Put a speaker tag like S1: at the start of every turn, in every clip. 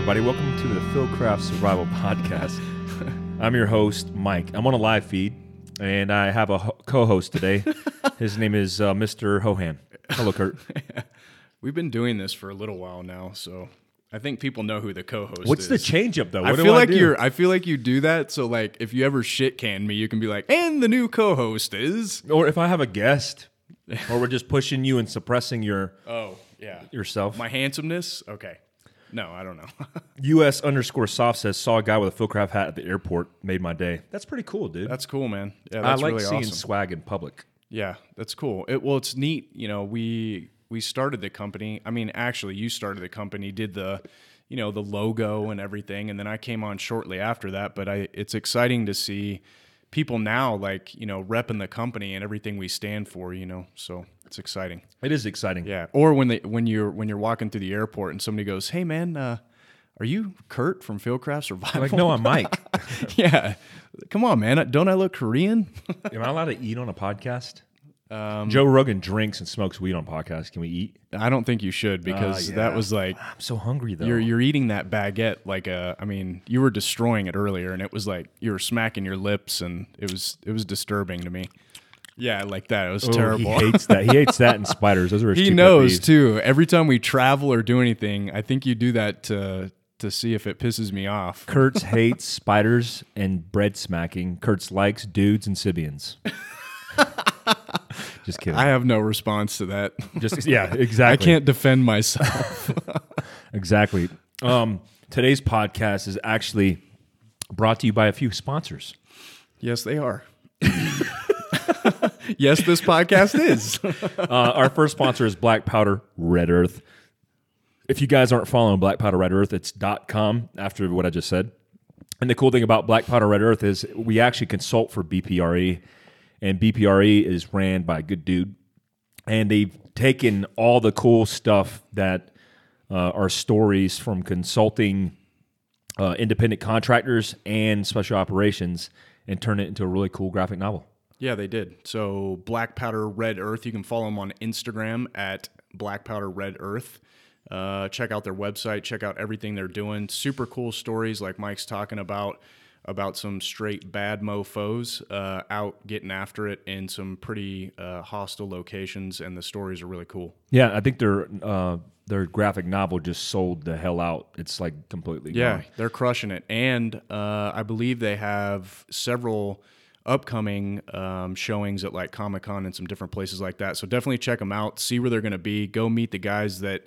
S1: Everybody. Welcome to the Fieldcraft Survival Podcast. I'm your host, Mike. I'm on a live feed, and I have a ho- co-host today. His name is uh, Mr. Hohan. Hello, Kurt.
S2: We've been doing this for a little while now, so I think people know who the co-host is.
S1: What's
S2: is.
S1: the change up though?
S2: I
S1: What do
S2: feel like
S1: do?
S2: you're. I feel like you do that. So like, if you ever shit can me, you can be like, "And the new co-host is."
S1: or if I have a guest, or we're just pushing you and suppressing your
S2: Oh yeah,
S1: yourself.
S2: my handsomeness. Okay, no, I don't know.
S1: US underscore soft says saw a guy with a Fieldcraft hat at the airport. Made my day. That's pretty cool, dude.
S2: that's cool, man. Yeah,
S1: I
S2: that's
S1: like
S2: really
S1: seeing
S2: awesome.
S1: swag in public.
S2: Yeah, that's cool. It, well, it's neat. You know, we we started the company. I mean, actually, you started the company, did the, you know, the logo and everything, and then I came on shortly after that. But I, it's exciting to see people now, like you know, repping the company and everything we stand for. You know, so it's exciting.
S1: It is exciting.
S2: Yeah. Or when they when you're when you're walking through the airport and somebody goes, "Hey, man." uh are you Kurt from Fieldcraft Survival?
S1: Like, no, I'm Mike.
S2: yeah. Come on, man. Don't I look Korean?
S1: Am I allowed to eat on a podcast?
S2: Um,
S1: Joe Rogan drinks and smokes weed on podcasts. Can we eat?
S2: I don't think you should because
S1: yeah.
S2: that was like
S1: I'm so hungry though.
S2: You're you're eating that baguette like a. I mean, you were destroying it earlier, and it was like you were smacking your lips, and it was it was disturbing to me. Yeah, like that. It was
S1: Oh,
S2: terrible.
S1: He hates that. He hates that and spiders. Those are his
S2: He knows
S1: peeves.
S2: too. Every time we travel or do anything, I think you do that to to see if it pisses me off.
S1: Kurtz hates spiders and bread smacking. Kurtz likes dudes and Sibians. Just kidding.
S2: I have no response to that.
S1: Just yeah, exactly.
S2: I can't defend myself.
S1: exactly. Um, today's podcast is actually brought to you by a few sponsors.
S2: yes, they are. Yes, this podcast is.
S1: Uh, our first sponsor is Black Powder Red Earth. If you guys aren't following Black Powder Red Earth, it's .com after what I just said. And the cool thing about Black Powder Red Earth is we actually consult for BPRE, and BPRE is ran by a good dude, and they've taken all the cool stuff that uh, are stories from consulting uh, independent contractors and special operations and turned it into a really cool graphic novel.
S2: Yeah, they did. So Black Powder Red Earth, you can follow them on Instagram at Black Powder Red Earth. Uh, check out their website. Check out everything they're doing. Super cool stories, like Mike's talking about, about some straight bad mofo's uh, out getting after it in some pretty uh, hostile locations, and the stories are really cool.
S1: Yeah, I think their uh, their graphic novel just sold the hell out. It's like completely
S2: Yeah,
S1: gone.
S2: they're crushing it, and uh, I believe they have several upcoming um, showings at like Comic Con and some different places like that. So definitely check them out. See where they're going to be. Go meet the guys that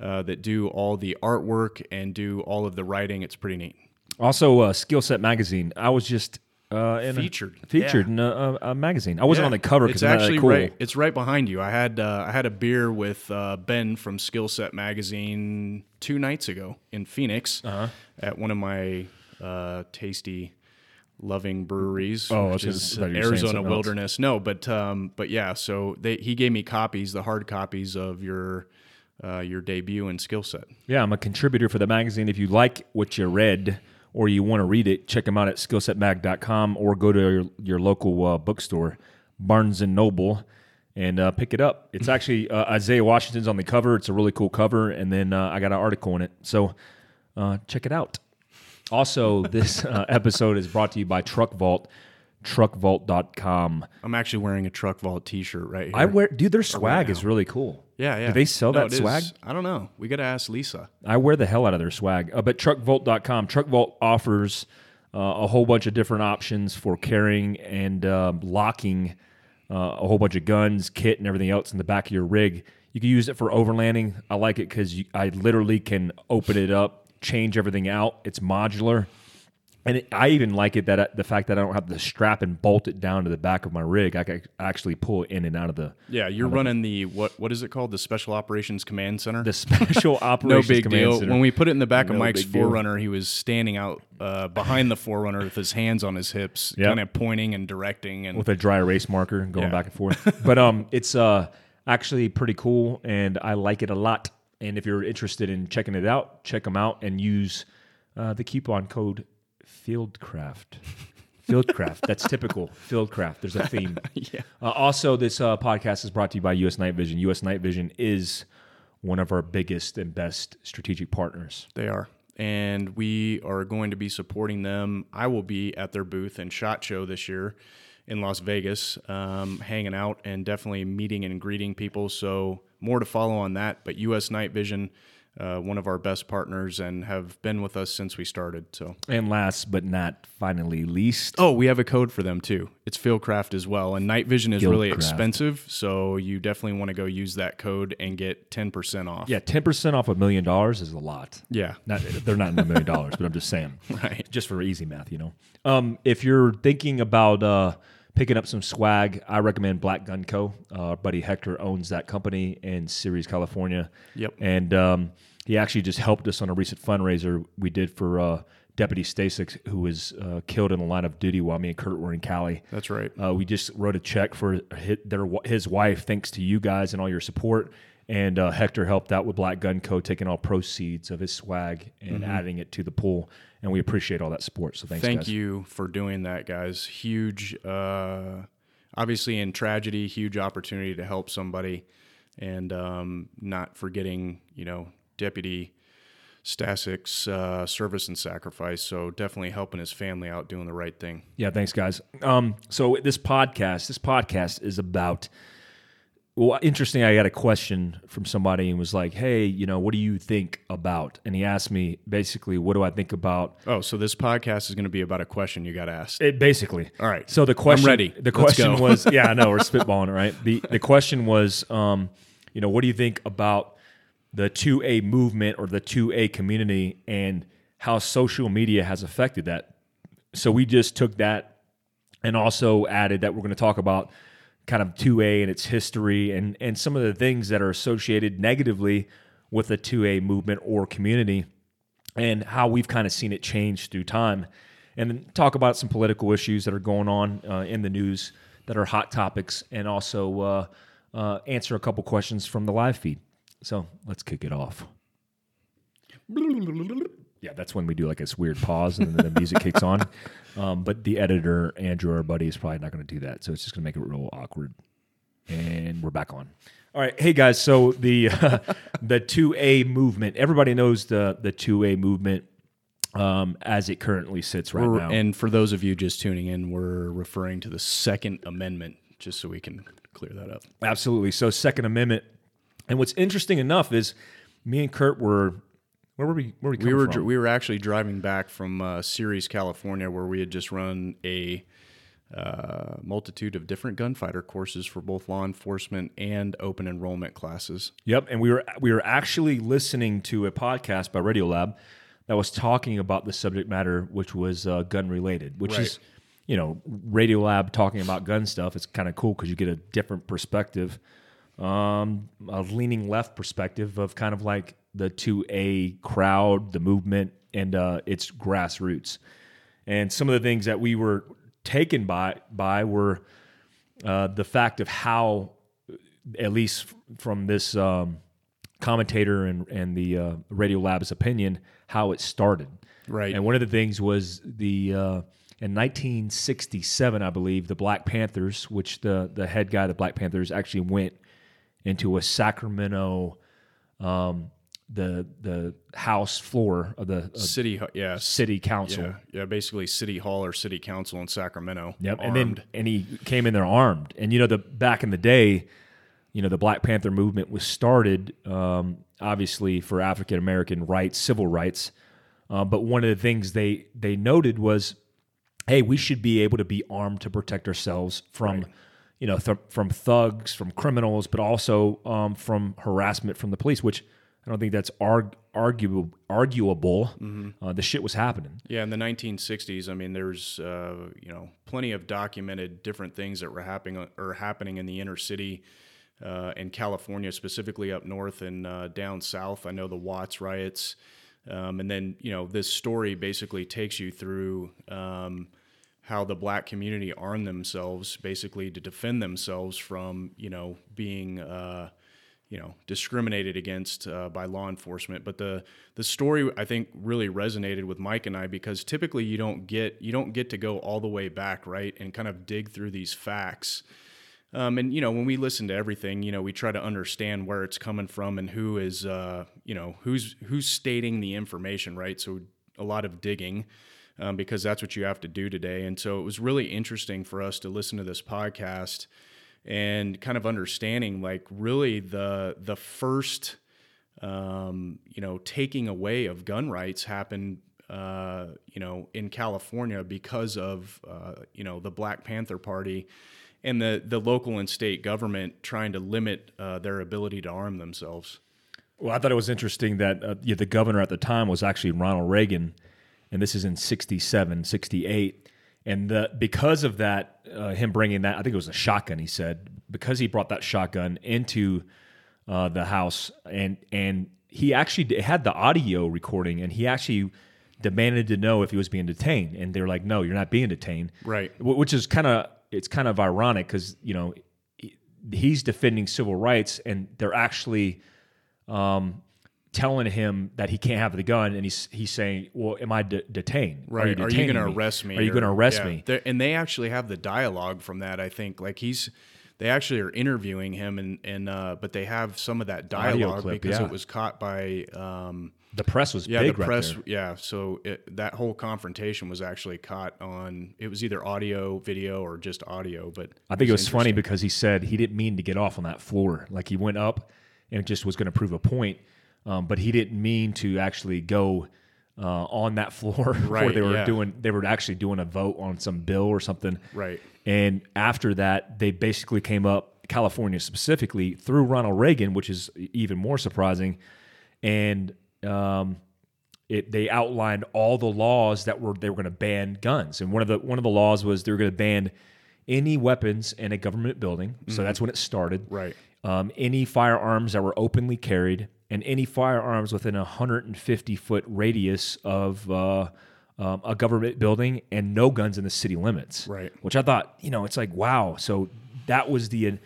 S2: uh, that do all the artwork and do all of the writing. It's pretty neat.
S1: Also, uh, Skill Set magazine. I was just uh, in a-
S2: Featured.
S1: featured in a, a, a magazine. I wasn't on the cover
S2: It's
S1: because it's
S2: actually
S1: cool.
S2: right. It's right behind you. I had uh, I had a beer with uh, Ben from Skill Set Magazine two nights ago in Phoenix
S1: Uh-huh.
S2: at one of my uh, tasty, loving breweries,
S1: Oh,
S2: which is
S1: gonna- I thought you were saying
S2: Arizona
S1: something else.
S2: Wilderness. No, but um, but yeah. So they he gave me copies, the hard copies of your uh, your debut and Skill Set.
S1: Yeah, I'm a contributor for the magazine. If you like what you read or you want to read it, check them out at skillsetmag.com or go to your, your local uh, bookstore, Barnes and Noble, and uh, pick it up. It's actually uh, Isaiah Washington's on the cover. It's a really cool cover, and then uh, I got an article in it. So uh, check it out. Also, this uh, episode is brought to you by Truck Vault, truckvault.com.
S2: I'm actually wearing a Truck Vault T-shirt right here.
S1: I wear, dude, their swag is really cool.
S2: yeah, yeah.
S1: Do they sell
S2: No,
S1: that
S2: it is.
S1: swag?
S2: I don't know. We got to ask Lisa.
S1: I wear the hell out of their swag. Uh, but truckvault.com, Truckvault offers uh, a whole bunch of different options for carrying and uh, locking uh, a whole bunch of guns, kit, and everything else in the back of your rig. You can use it for overlanding. I like it because I literally can open it up, change everything out. It's modular. And it, I even like it that I, the fact that I don't have to strap and bolt it down to the back of my rig. I can actually pull it in and out of the
S2: Yeah, you're running the what? What is it called? The Special Operations Command Center.
S1: the special Operations.
S2: no big
S1: command
S2: deal.
S1: center.
S2: When we put it in the back
S1: No
S2: of Mike's
S1: big deal.
S2: Forerunner, he was standing out uh, behind the Forerunner with his hands on his hips,
S1: Yep.
S2: kind of pointing and directing. And
S1: with a dry erase marker going
S2: Yeah.
S1: back and forth. but um, it's uh actually pretty cool, and I like it a lot. And if you're interested in checking it out, check them out and use uh, the coupon code Fieldcraft. Fieldcraft. That's typical. Fieldcraft. There's a theme.
S2: yeah,
S1: Uh, also, this uh, podcast is brought to you by U.S. Night Vision. U.S. Night Vision is one of our biggest and best strategic partners.
S2: they are. and we are going to be supporting them. I will be at their booth and shot show this year in Las Vegas, um, hanging out and definitely meeting and greeting people. So more to follow on that. But U.S. Night Vision uh, one of our best partners and have been with us since we started. So,
S1: and last but not finally least,
S2: oh, we have a code for them too. It's Fieldcraft as well, and Night Vision is really expensive, so you definitely want to go use that code and get ten percent off.
S1: Yeah, ten percent off a million dollars is a lot.
S2: Yeah,
S1: not, they're not in a million dollars, but I'm just saying,
S2: right?
S1: Just for easy math, you know. Um, if you're thinking about uh, picking up some swag, I recommend Black Gun Co. Uh, our buddy Hector owns that company in Ceres, California.
S2: Yep.
S1: And um, he actually just helped us on a recent fundraiser we did for uh, Deputy Stasyuk, who was uh, killed in the line of duty while me and Kurt were in Cali.
S2: That's right.
S1: Uh, we just wrote a check for his, their, his wife, thanks to you guys and all your support. And uh, Hector helped out with Black Gun Co. taking all proceeds of his swag and mm-hmm. adding it to the pool. And we appreciate all that support. So thanks,
S2: Thank
S1: guys.
S2: you for doing that, guys. Huge, uh, obviously in tragedy, huge opportunity to help somebody, and um, not forgetting, you know, Deputy Stasyuk's uh, service and sacrifice. So definitely helping his family out, doing the right thing.
S1: Yeah, thanks, guys. Um, so this podcast, this podcast is about well, interesting. I got a question from somebody and was like, "Hey, you know, what do you think about?" And he asked me basically, "What do I think about?"
S2: Oh, so this podcast is going to be about a question you got asked.
S1: It basically.
S2: All right.
S1: So the question,
S2: I'm ready.
S1: The question was, yeah, I know we're spitballing it, right? The the question was, um, you know, what do you think about the two A movement or the two A community and how social media has affected that? So we just took that and also added that we're going to talk about kind of 2A and its history and, and some of the things that are associated negatively with the 2A movement or community and how we've kind of seen it change through time. And then talk about some political issues that are going on uh, in the news that are hot topics and also uh, uh, answer a couple questions from the live feed. So let's kick it off. Yeah, that's when we do like this weird pause and then the music kicks on. Um, but the editor, Andrew, our buddy, is probably not going to do that. So it's just going to make it real awkward. And we're back on. All right, hey guys. So the uh, the two A movement. Everybody knows the the two A movement um, as it currently sits right
S2: we're,
S1: now.
S2: And for those of you just tuning in, we're referring to the Second Amendment, just so we can clear that up.
S1: Absolutely. So Second Amendment. And what's interesting enough is me and Kurt were where were we? Where were we,
S2: we were
S1: from?
S2: we were actually driving back from uh, Ceres, California, where we had just run a uh, multitude of different gunfighter courses for both law enforcement and open enrollment classes.
S1: Yep, and we were we were actually listening to a podcast by Radiolab that was talking about the subject matter, which was uh, gun related, which right. is you know Radiolab talking about gun stuff. It's kind of cool because you get a different perspective, um, a leaning left perspective of kind of like the 2A crowd, the movement, and uh, its grassroots. And some of the things that we were taken by by were uh, the fact of how, at least from this um, commentator and and the uh, Radiolab's opinion, how it started.
S2: Right.
S1: And one of the things was the uh, in 1967, I believe, the Black Panthers, which the the head guy of the Black Panthers actually went into a Sacramento um, the the house floor of the
S2: city yeah
S1: city council
S2: yeah, yeah basically city hall or city council in Sacramento
S1: yep armed. and then and he came in there armed and you know the back in the day you know the Black Panther movement was started um, obviously for African American rights civil rights uh, but one of the things they they noted was hey we should be able to be armed to protect ourselves from right. You know th- from thugs from criminals but also um, from harassment from the police which I don't think that's arg- arguable. Arguable. Mm-hmm. Uh, the shit was happening.
S2: Yeah, in the 1960s, I mean, there's uh, you know plenty of documented different things that were happening or happening in the inner city. Uh, in California, specifically up north and uh, down south, I know the Watts riots, um, and then you know this story basically takes you through um, how the black community armed themselves basically to defend themselves from you know being uh, you know discriminated against uh, by law enforcement but the the story i think really resonated with mike and i because typically you don't get you don't get to go all the way back right and kind of dig through these facts Um, and you know, when we listen to everything, you know, we try to understand where it's coming from and who is, uh, you know, who's who's stating the information, right? So a lot of digging. Um, because that's what you have to do today. And so it was really interesting for us to listen to this podcast and kind of understanding like really the the first um, you know taking away of gun rights happened uh, you know in California because of uh, you know the Black Panther Party and the the local and state government trying to limit uh, their ability to arm themselves.
S1: Well, I thought it was interesting that uh, yeah, the governor at the time was actually Ronald Reagan, and this is in 67, 68. And the, because of that, uh, him bringing that, I think it was a shotgun, he said, because he brought that shotgun into uh, the house, and and he actually had the audio recording, and he actually demanded to know if he was being detained, and they're like, "No, you're not being detained."
S2: Right.
S1: Which is kind of it's kind of ironic because you know he's defending civil rights, and they're actually um, telling him that he can't have the gun, and he's he's saying, "Well, am I de- detained?
S2: Right? Are you, going to arrest me?
S1: Are you going to arrest
S2: yeah.
S1: me?"
S2: They're- And they actually have the dialogue from that. I think like he's. They actually are interviewing him, and and uh, but they have some of that dialogue
S1: clip,
S2: because
S1: yeah.
S2: it was caught by um,
S1: The press was
S2: yeah
S1: big
S2: the
S1: right
S2: press
S1: there.
S2: yeah so it, that whole confrontation was actually caught on it was either audio video or just audio but
S1: I think it was funny because he said he didn't mean to get off on that floor. Like he went up and just was going to prove a point, um, but he didn't mean to actually go uh, on that floor where
S2: Right,
S1: they were
S2: yeah.
S1: doing. They were actually doing a vote on some bill or something.
S2: Right.
S1: And after that, they basically came up California specifically through Ronald Reagan, which is even more surprising, and. Um, it, they outlined all the laws that were they were going to ban guns, and one of the one of the laws was they were going to ban any weapons in a government building. So that's when it started.
S2: Right.
S1: Um, any firearms that were openly carried, and any firearms within a 150 foot radius of uh, um, a government building, and no guns in the city limits.
S2: Right.
S1: Which I thought, you know, it's like wow. So that was the in-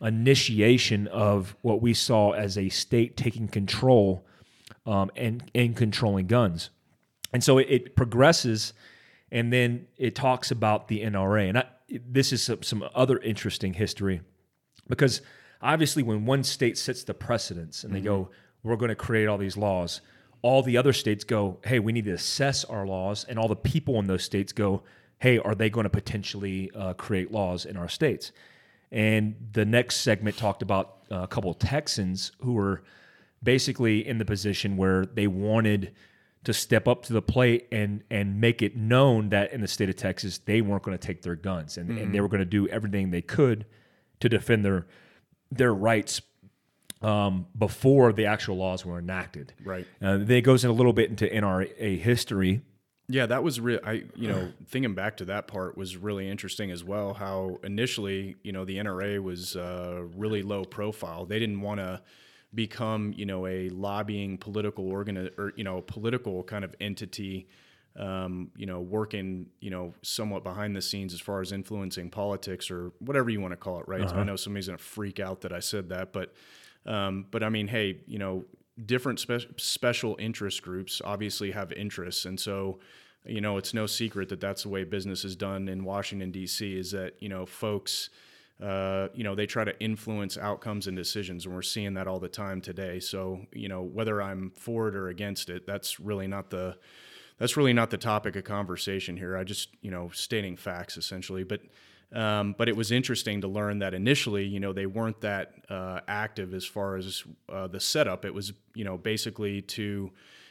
S1: initiation of what we saw as a state taking control um, and and controlling guns. And so it, it progresses, and then it talks about the NRA. And I, this is some, some other interesting history because obviously, when one state sets the precedence and they go, we're going to create all these laws, all the other states go, hey, we need to assess our laws. And all the people in those states go, hey, are they going to potentially uh, create laws in our states? And the next segment talked about uh, a couple of Texans who were basically in the position where they wanted to step up to the plate and and make it known that in the state of Texas they weren't going to take their guns and, and they were going to do everything they could to defend their their rights um, before the actual laws were enacted.
S2: Right.
S1: Uh, then it goes in a little bit into NRA history.
S2: Yeah, that was real. I, you know, thinking back to that part was really interesting as well. How initially, you know, the NRA was uh, really low profile. They didn't want to become, you know, a lobbying political organ or you know, political kind of entity. Um, you know, working, you know, somewhat behind the scenes as far as influencing politics or whatever you want to call it, right? So I know somebody's gonna freak out that I said that, but, um, but I mean, hey, you know, different spe- special interest groups obviously have interests, and so you know it's no secret that that's the way business is done in Washington D.C. Is that you know folks. Uh, you know they try to influence outcomes and decisions, and we're seeing that all the time today. So you know whether I'm for it or against it, that's really not the that's really not the topic of conversation here. I just you know stating facts essentially, but um, but it was interesting to learn that initially, you know, they weren't that uh, active as far as uh, the setup. It was, you know, basically to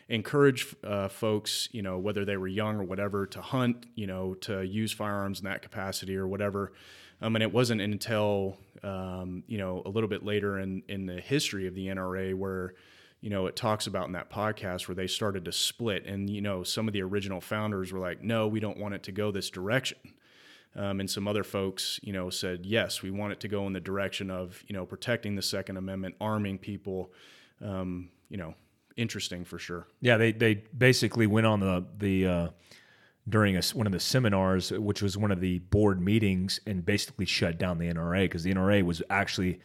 S2: encourage uh, folks, you know, whether they were young or whatever, to hunt, you know, to use firearms in that capacity or whatever. Um, and it wasn't until, um, you know, a little bit later in, in the history of the NRA where, you know, it talks about in that podcast where they started to split. And, you know, some of the original founders were like, no, we don't want it to go this direction. Um, and some other folks, you know, said yes, we want it to go in the direction of, you know, protecting the Second Amendment, arming people. Um, you know, interesting for sure.
S1: Yeah, they they basically went on the the uh, during a one of the seminars, which was one of the board meetings, and basically shut down the NRA because the NRA was actually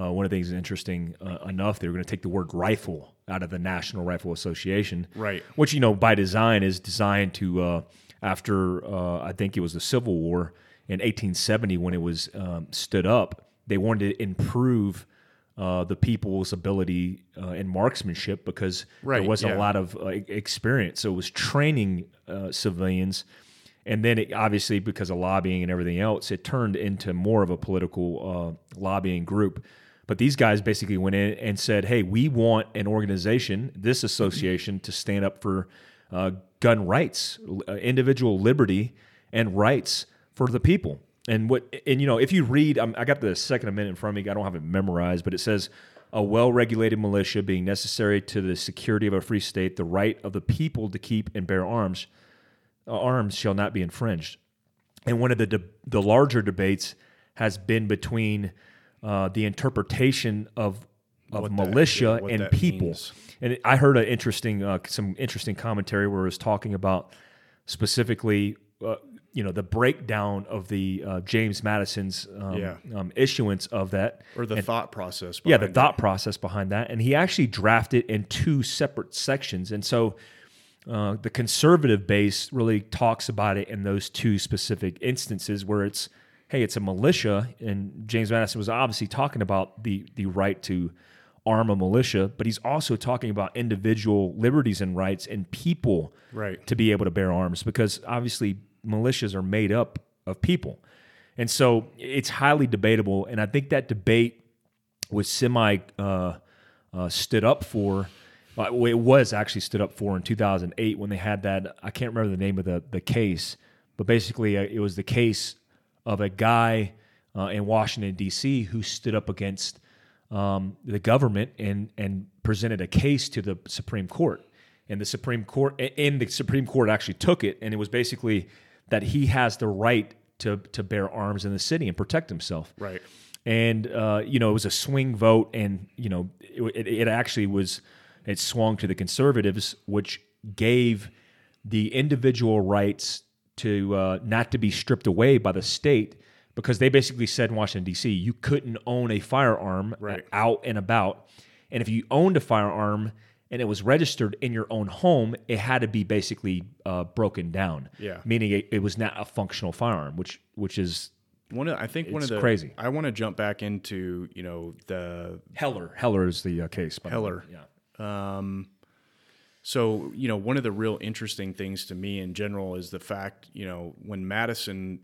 S1: uh, one of the things interesting uh, enough. They were going to take the word rifle out of the National Rifle Association,
S2: Right.
S1: Which you know by design is designed to uh, after uh, I think it was the Civil War. in 1870 when it was um, stood up. They wanted to improve uh, the people's ability uh, in marksmanship because
S2: Right,
S1: there wasn't
S2: yeah.
S1: a lot of uh, experience. So it was training uh, civilians. And then it, obviously, because of lobbying and everything else, it turned into more of a political uh, lobbying group. But these guys basically went in and said, hey, we want an organization, this association, to stand up for uh, gun rights, uh, individual liberty, and rights for the people. And what, and you know, if you read, um, I got the Second Amendment in front of me. I don't have it memorized, but it says, "A well-regulated militia being necessary to the security of a free state, the right of the people to keep and bear arms, uh, arms shall not be infringed." And one of the de- the larger debates has been between uh, the interpretation of of
S2: What that-
S1: militia
S2: yeah,
S1: and
S2: that
S1: people.
S2: means.
S1: And I heard an interesting, uh, some interesting commentary where it was talking about specifically, uh, you know, the breakdown of the uh, James Madison's um,
S2: Yeah.
S1: um, issuance of that.
S2: or the thought process.
S1: Yeah, the
S2: it.
S1: thought process behind that, and he actually drafted in two separate sections, and so uh, the conservative base really talks about it in those two specific instances where it's, hey, it's a militia, and James Madison was obviously talking about the the right to arm a militia, but he's also talking about individual liberties and rights and people
S2: Right.
S1: to be able to bear arms because obviously militias are made up of people. And so it's highly debatable. And I think that debate was semi uh, uh, stood up for. Uh, well, it was actually stood up for in 2008 when they had that. I can't remember the name of the, the case, but basically uh, it was the case of a guy uh, in Washington, D.C., who stood up against um, the government and, and presented a case to the Supreme Court. And the Supreme Court, and the Supreme Court actually took it, and it was basically that he has the right to, to bear arms in the city and protect himself
S2: Right.
S1: and uh, you know it was a swing vote, and you know it, it actually was it swung to the conservatives, which gave the individual rights to uh, not to be stripped away by the state because they basically said in Washington D.C. you couldn't own a firearm
S2: Right.
S1: out and about, and if you owned a firearm and it was registered in your own home, it had to be basically uh, broken down.
S2: Yeah.
S1: meaning it, it was not a functional firearm, which which is
S2: One of I think one of the
S1: crazy.
S2: I want to jump back into you know the
S1: Heller. Heller is the uh, case. by the way.
S2: Heller.
S1: Yeah.
S2: Um, so you know, one of the real interesting things to me in general is the fact you know when Madison,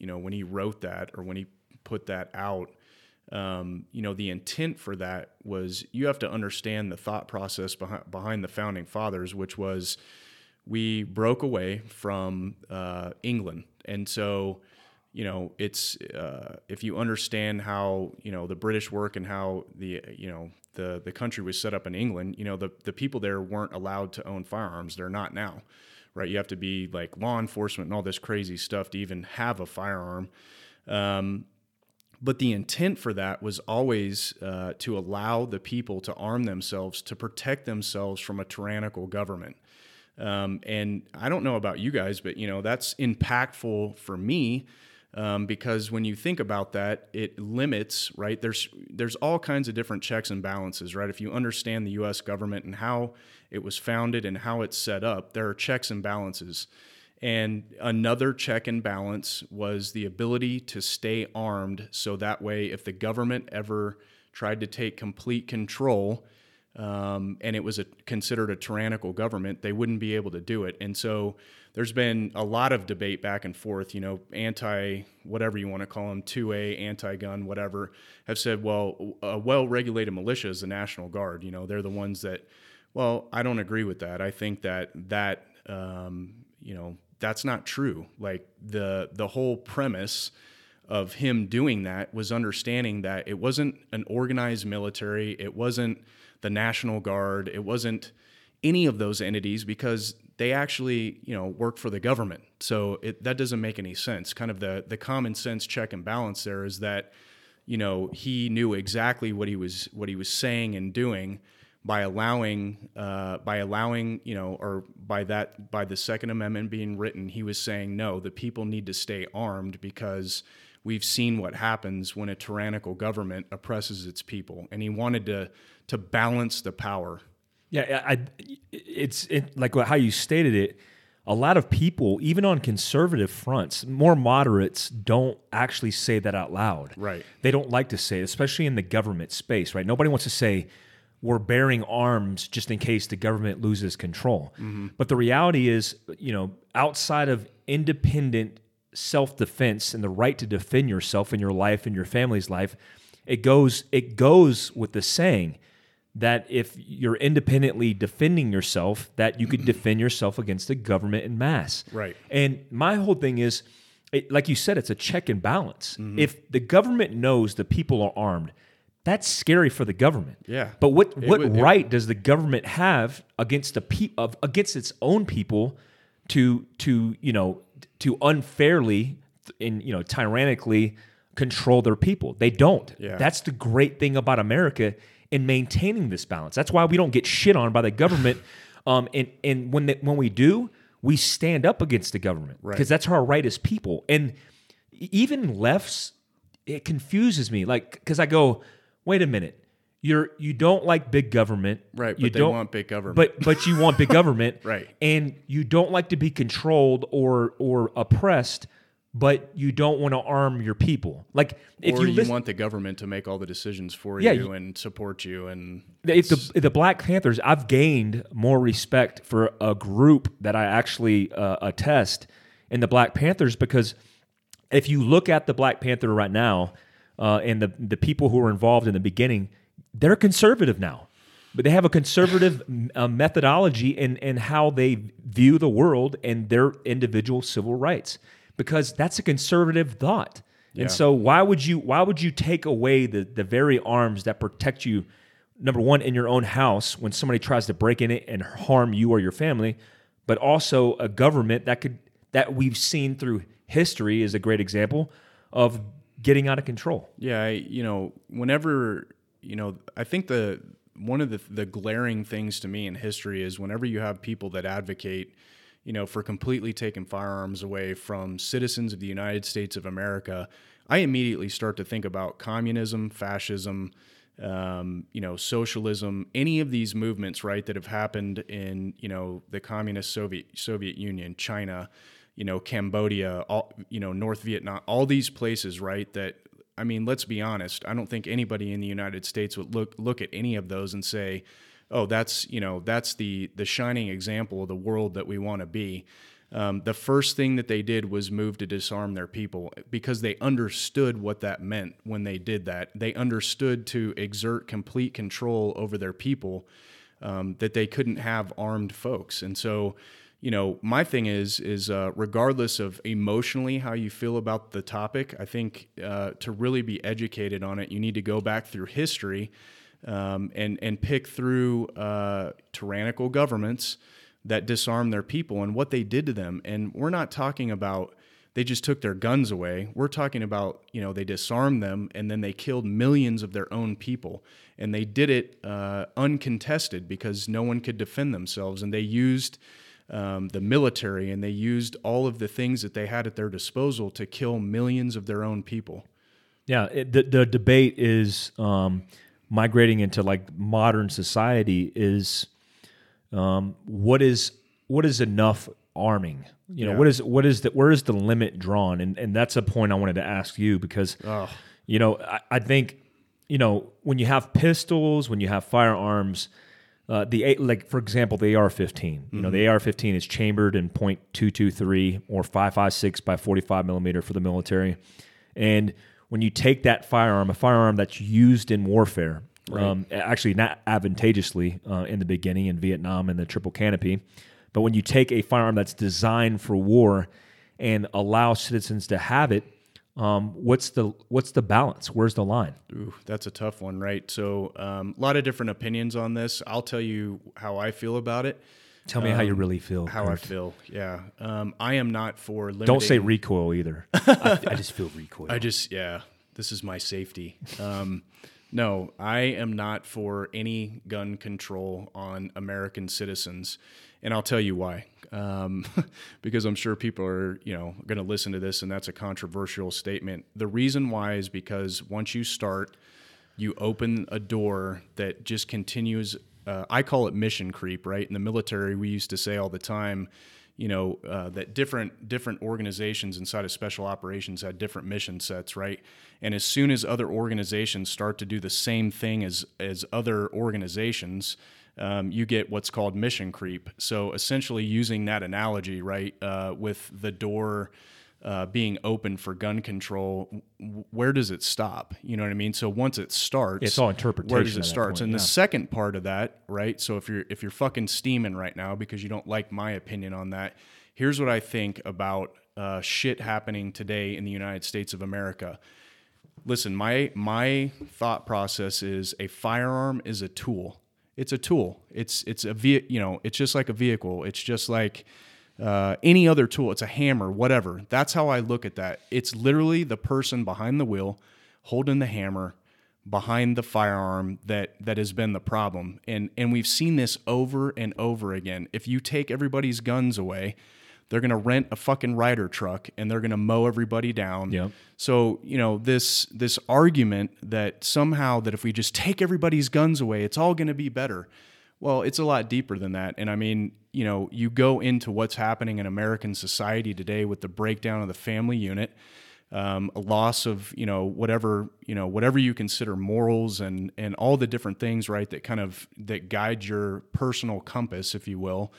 S2: you know, when he wrote that or when he put that out, um, you know, the intent for that was you have to understand the thought process behind behind the founding fathers, which was we broke away from uh, England, and so you know it's uh, if you understand how you know the British work and how the you know the the country was set up in England, you know the the people there weren't allowed to own firearms. They're not now, right? You have to be like law enforcement and all this crazy stuff to even have a firearm. Um, but the intent for that was always uh, to allow the people to arm themselves to protect themselves from a tyrannical government. Um, and I don't know about you guys, but you know that's impactful for me um, because when you think about that, it limits right. There's there's all kinds of different checks and balances, right? If you understand the U.S. government and how it was founded and how it's set up, there are checks and balances. And another check and balance was the ability to stay armed, so that way, if the government ever tried to take complete control, um, and it was a, considered a tyrannical government, they wouldn't be able to do it. And so there's been a lot of debate back and forth, you know, anti, whatever you want to call them, 2A, anti gun, whatever, have said, well, a well regulated militia is the National Guard. You know, they're the ones that, well, I don't agree with that. I think that that, um, you know, that's not true. Like the the whole premise of him doing that was understanding that it wasn't an organized military, it wasn't the National Guard, it wasn't any of those entities because they actually, you know, work for the government. So it, that doesn't make any sense. Kind of the the common sense check and balance there is that, you know, he knew exactly what he was what he was saying and doing by allowing uh, by allowing you know or by that by the second amendment being written he was saying no the people need to stay armed because we've seen what happens when a tyrannical government oppresses its people and he wanted to to balance the power
S1: Yeah, I, it's it, like how you stated it. a lot of people, even on conservative fronts, more moderates don't actually say that out loud.
S2: Right.
S1: They don't like to say it, especially in the government space, right? Nobody wants to say we're bearing arms just in case the government loses control. Mm-hmm. But the reality is, you know, outside of independent self-defense and the right to defend yourself and your life and your family's life, it goes it goes with the saying that if you're independently defending yourself, that you could defend yourself against the government in mass.
S2: Right.
S1: And my whole thing is, it, like you said, it's a check and balance. Mm-hmm. If the government knows the people are armed, that's scary for the government.
S2: Yeah.
S1: But what what
S2: would-
S1: right does the government have against the pe- of against its own people to to you know to unfairly and you know tyrannically control their people? They don't.
S2: Yeah.
S1: That's the great thing about America in maintaining this balance. That's why we don't get shit on by the government. Um, and and when the, when we do, we stand up against the government
S2: Right.
S1: because that's our right as people. And even lefts, it confuses me. Like because I go, wait a minute, you're you don't like big government,
S2: Right,
S1: You
S2: but
S1: don't
S2: want big government.
S1: but but you want big government,
S2: Right.
S1: And you don't like to be controlled or or oppressed, but you don't want to arm your people. Like if
S2: or
S1: you,
S2: want the government to make all the decisions for
S1: Yeah,
S2: you
S1: you-
S2: and support you and
S1: if the the Black Panthers, I've gained more respect for a group that I actually uh, attest in the Black Panthers because if you look at the Black Panther right now uh, and the the people who were involved in the beginning, they're conservative now, but they have a conservative uh, methodology in in how they view the world and their individual civil rights because that's a conservative thought.
S2: Yeah.
S1: And so why would you why would you take away the the very arms that protect you number one in your own house when somebody tries to break in it and harm you or your family, but also a government that could that we've seen through history is a great example of getting out of control.
S2: Yeah, I, you know, whenever you know, I think the one of the the glaring things to me in history is whenever you have people that advocate, you know, for completely taking firearms away from citizens of the United States of America, I immediately start to think about communism, fascism, um, you know, socialism, any of these movements, right, that have happened in, you know, the communist Soviet Soviet Union, China, you know, Cambodia, all, you know, North Vietnam, all these places, right, that I mean, let's be honest, I don't think anybody in the United States would look look at any of those and say, "Oh, that's, you know, that's the the shining example of the world that we want to be." Um, the first thing that they did was move to disarm their people because they understood what that meant when they did that. They understood to exert complete control over their people, um, that they couldn't have armed folks. And so, you know, my thing is, is uh, regardless of emotionally how you feel about the topic, I think uh, to really be educated on it, you need to go back through history um, and and pick through uh, tyrannical governments that disarm their people and what they did to them. And we're not talking about they just took their guns away. We're talking about you know they disarmed them and then they killed millions of their own people, and they did it uh, uncontested because no one could defend themselves, and they used. Um, the military and they used all of the things that they had at their disposal to kill millions of their own people.
S1: Yeah, it, the the debate is um, migrating into like modern society is um, what is what is enough arming? You know,
S2: Yeah.
S1: what is what is the where is the limit drawn? And and that's a point I wanted to ask you because you know I, I think you know when you have pistols, when you have firearms. Uh, the like for example the AR-15. You know the AR-15 is chambered in .223 or 5.56 by 45 millimeter for the military, and when you take that firearm, a firearm that's used in warfare, um, actually not advantageously uh, in the beginning in Vietnam and the Triple Canopy, but when you take a firearm that's designed for war and allow citizens to have it, um, what's the what's the balance? Where's the line?
S2: Ooh, that's a tough one, right? So, um, a lot of different opinions on this. I'll tell you how I feel about it.
S1: Tell me how you really feel.
S2: Um, How I feel, yeah. Um, I am not for limiting.
S1: Don't say recoil either. I, I just feel recoil.
S2: I just, yeah, this is my safety. Um, no, I am not for any gun control on American citizens, and I'll tell you why. Um, because I'm sure people are, you know, going to listen to this, and that's a controversial statement. The reason why is because once you start, you open a door that just continues. Uh, I call it mission creep, right? In the military, we used to say all the time, you know uh, that different different organizations inside of special operations had different mission sets right and as soon as other organizations start to do the same thing as as other organizations um, you get what's called mission creep so essentially using that analogy right uh, with the door uh, being open for gun control, where does it stop? You know what I mean? So once it starts,
S1: It's all interpretation.
S2: Where does it start?
S1: point,
S2: and the second part of that, right? So if you're if you're fucking steaming right now because you don't like my opinion on that, here's what I think about uh, shit happening today in the United States of America. Listen, my my thought process is a firearm is a tool. It's a tool. It's it's a ve- you know it's just like a vehicle. It's just like uh, any other tool. It's a hammer, whatever. That's how I look at that. It's literally the person behind the wheel holding the hammer behind the firearm that that has been the problem. And and we've seen this over and over again. If you take everybody's guns away, they're going to rent a fucking Ryder truck and they're going to mow everybody down.
S1: Yep.
S2: So, you know, this this argument that somehow that if we just take everybody's guns away, it's all going to be better. Well, it's a lot deeper than that. And I mean, you know, you go into what's happening in American society today with the breakdown of the family unit, um, a loss of, you know, whatever, you know, whatever you consider morals and and all the different things, right, that kind of that guide your personal compass, if you will.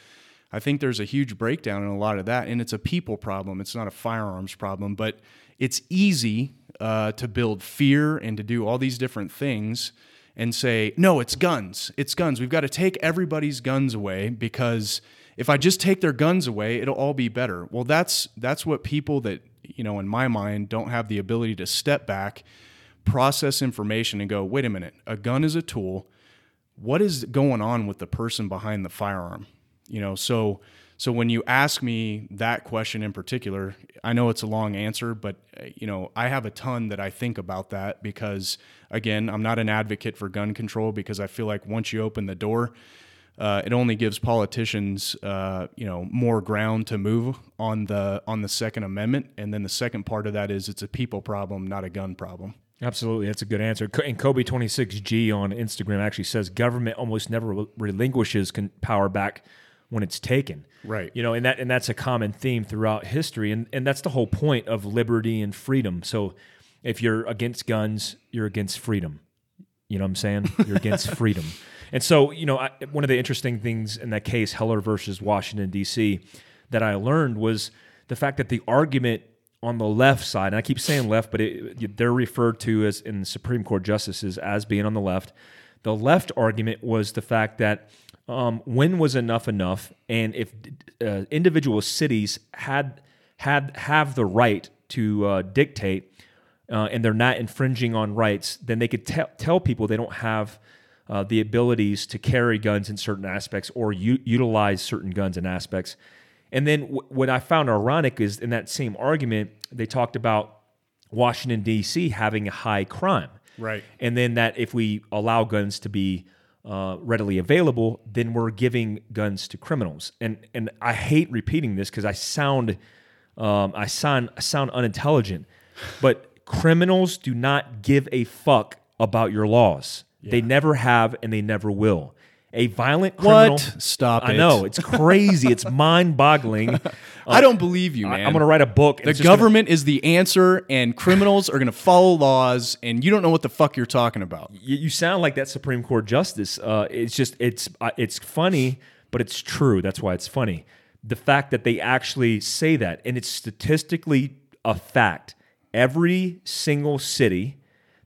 S2: I think there's a huge breakdown in a lot of that, and it's a people problem. It's not a firearms problem, but it's easy uh, to build fear and to do all these different things and say, no, it's guns. It's guns. We've got to take everybody's guns away because if I just take their guns away, it'll all be better. Well, that's that's what people that you know, in my mind, don't have the ability to step back, process information, and go, wait a minute, a gun is a tool. What is going on with the person behind the firearm? You know, so so when you ask me that question in particular, I know it's a long answer, but uh, you know, I have a ton that I think about that because again, I'm not an advocate for gun control because I feel like once you open the door, uh, it only gives politicians, uh, you know, more ground to move on the on the Second Amendment, and then the second part of that is it's a people problem, not a gun problem.
S1: Absolutely, that's a good answer. And Kobe twenty six G on Instagram actually says government almost never relinquishes power back when it's taken.
S2: Right.
S1: You know, and that and that's a common theme throughout history, and and that's the whole point of liberty and freedom. So, if you're against guns, you're against freedom. You know what I'm saying? You're against freedom. And so, you know, I, one of the interesting things in that case, Heller versus Washington D.C., that I learned was the fact that the argument on the left side, and I keep saying left, but it, they're referred to as in the Supreme Court justices as being on the left. The left argument was the fact that um, when was enough enough, and if uh, individual cities had had have the right to uh, dictate, uh, and they're not infringing on rights, then they could tell tell people they don't have uh, the abilities to carry guns in certain aspects or u- utilize certain guns in aspects. And then w- what I found ironic is in that same argument, they talked about Washington, D.C. having a high crime.
S2: Right.
S1: And then that if we allow guns to be uh, readily available, then we're giving guns to criminals. And and I hate repeating this because I sound um, I sound I sound unintelligent, but criminals do not give a fuck about your laws. They never have, and they never will. A violent criminal.
S2: What? Stop
S1: I
S2: it.
S1: know it's crazy. it's mind-boggling.
S2: I don't believe you, man.
S1: I'm going to write a book. and
S2: The
S1: it's just gonna-
S2: government is the answer, and criminals are going to follow laws, and you don't know what the fuck you're talking about.
S1: you, you sound like that Supreme Court justice. Uh, it's just it's uh, it's funny, but it's true. That's why it's funny. The fact that they actually say that, and it's statistically a fact. Every single city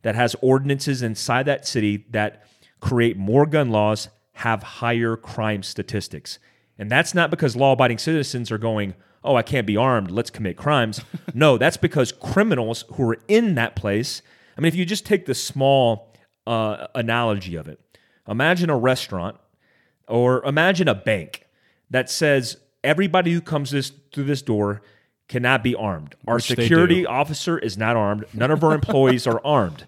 S1: that has ordinances inside that city that create more gun laws have higher crime statistics. And that's not because law abiding citizens are going, oh, I can't be armed, let's commit crimes. no, that's because criminals who are in that place. I mean, if you just take the small uh, analogy of it, imagine a restaurant or imagine a bank that says everybody who comes this through this door cannot be armed. Our
S2: Which
S1: security officer is not armed. None of our employees are armed.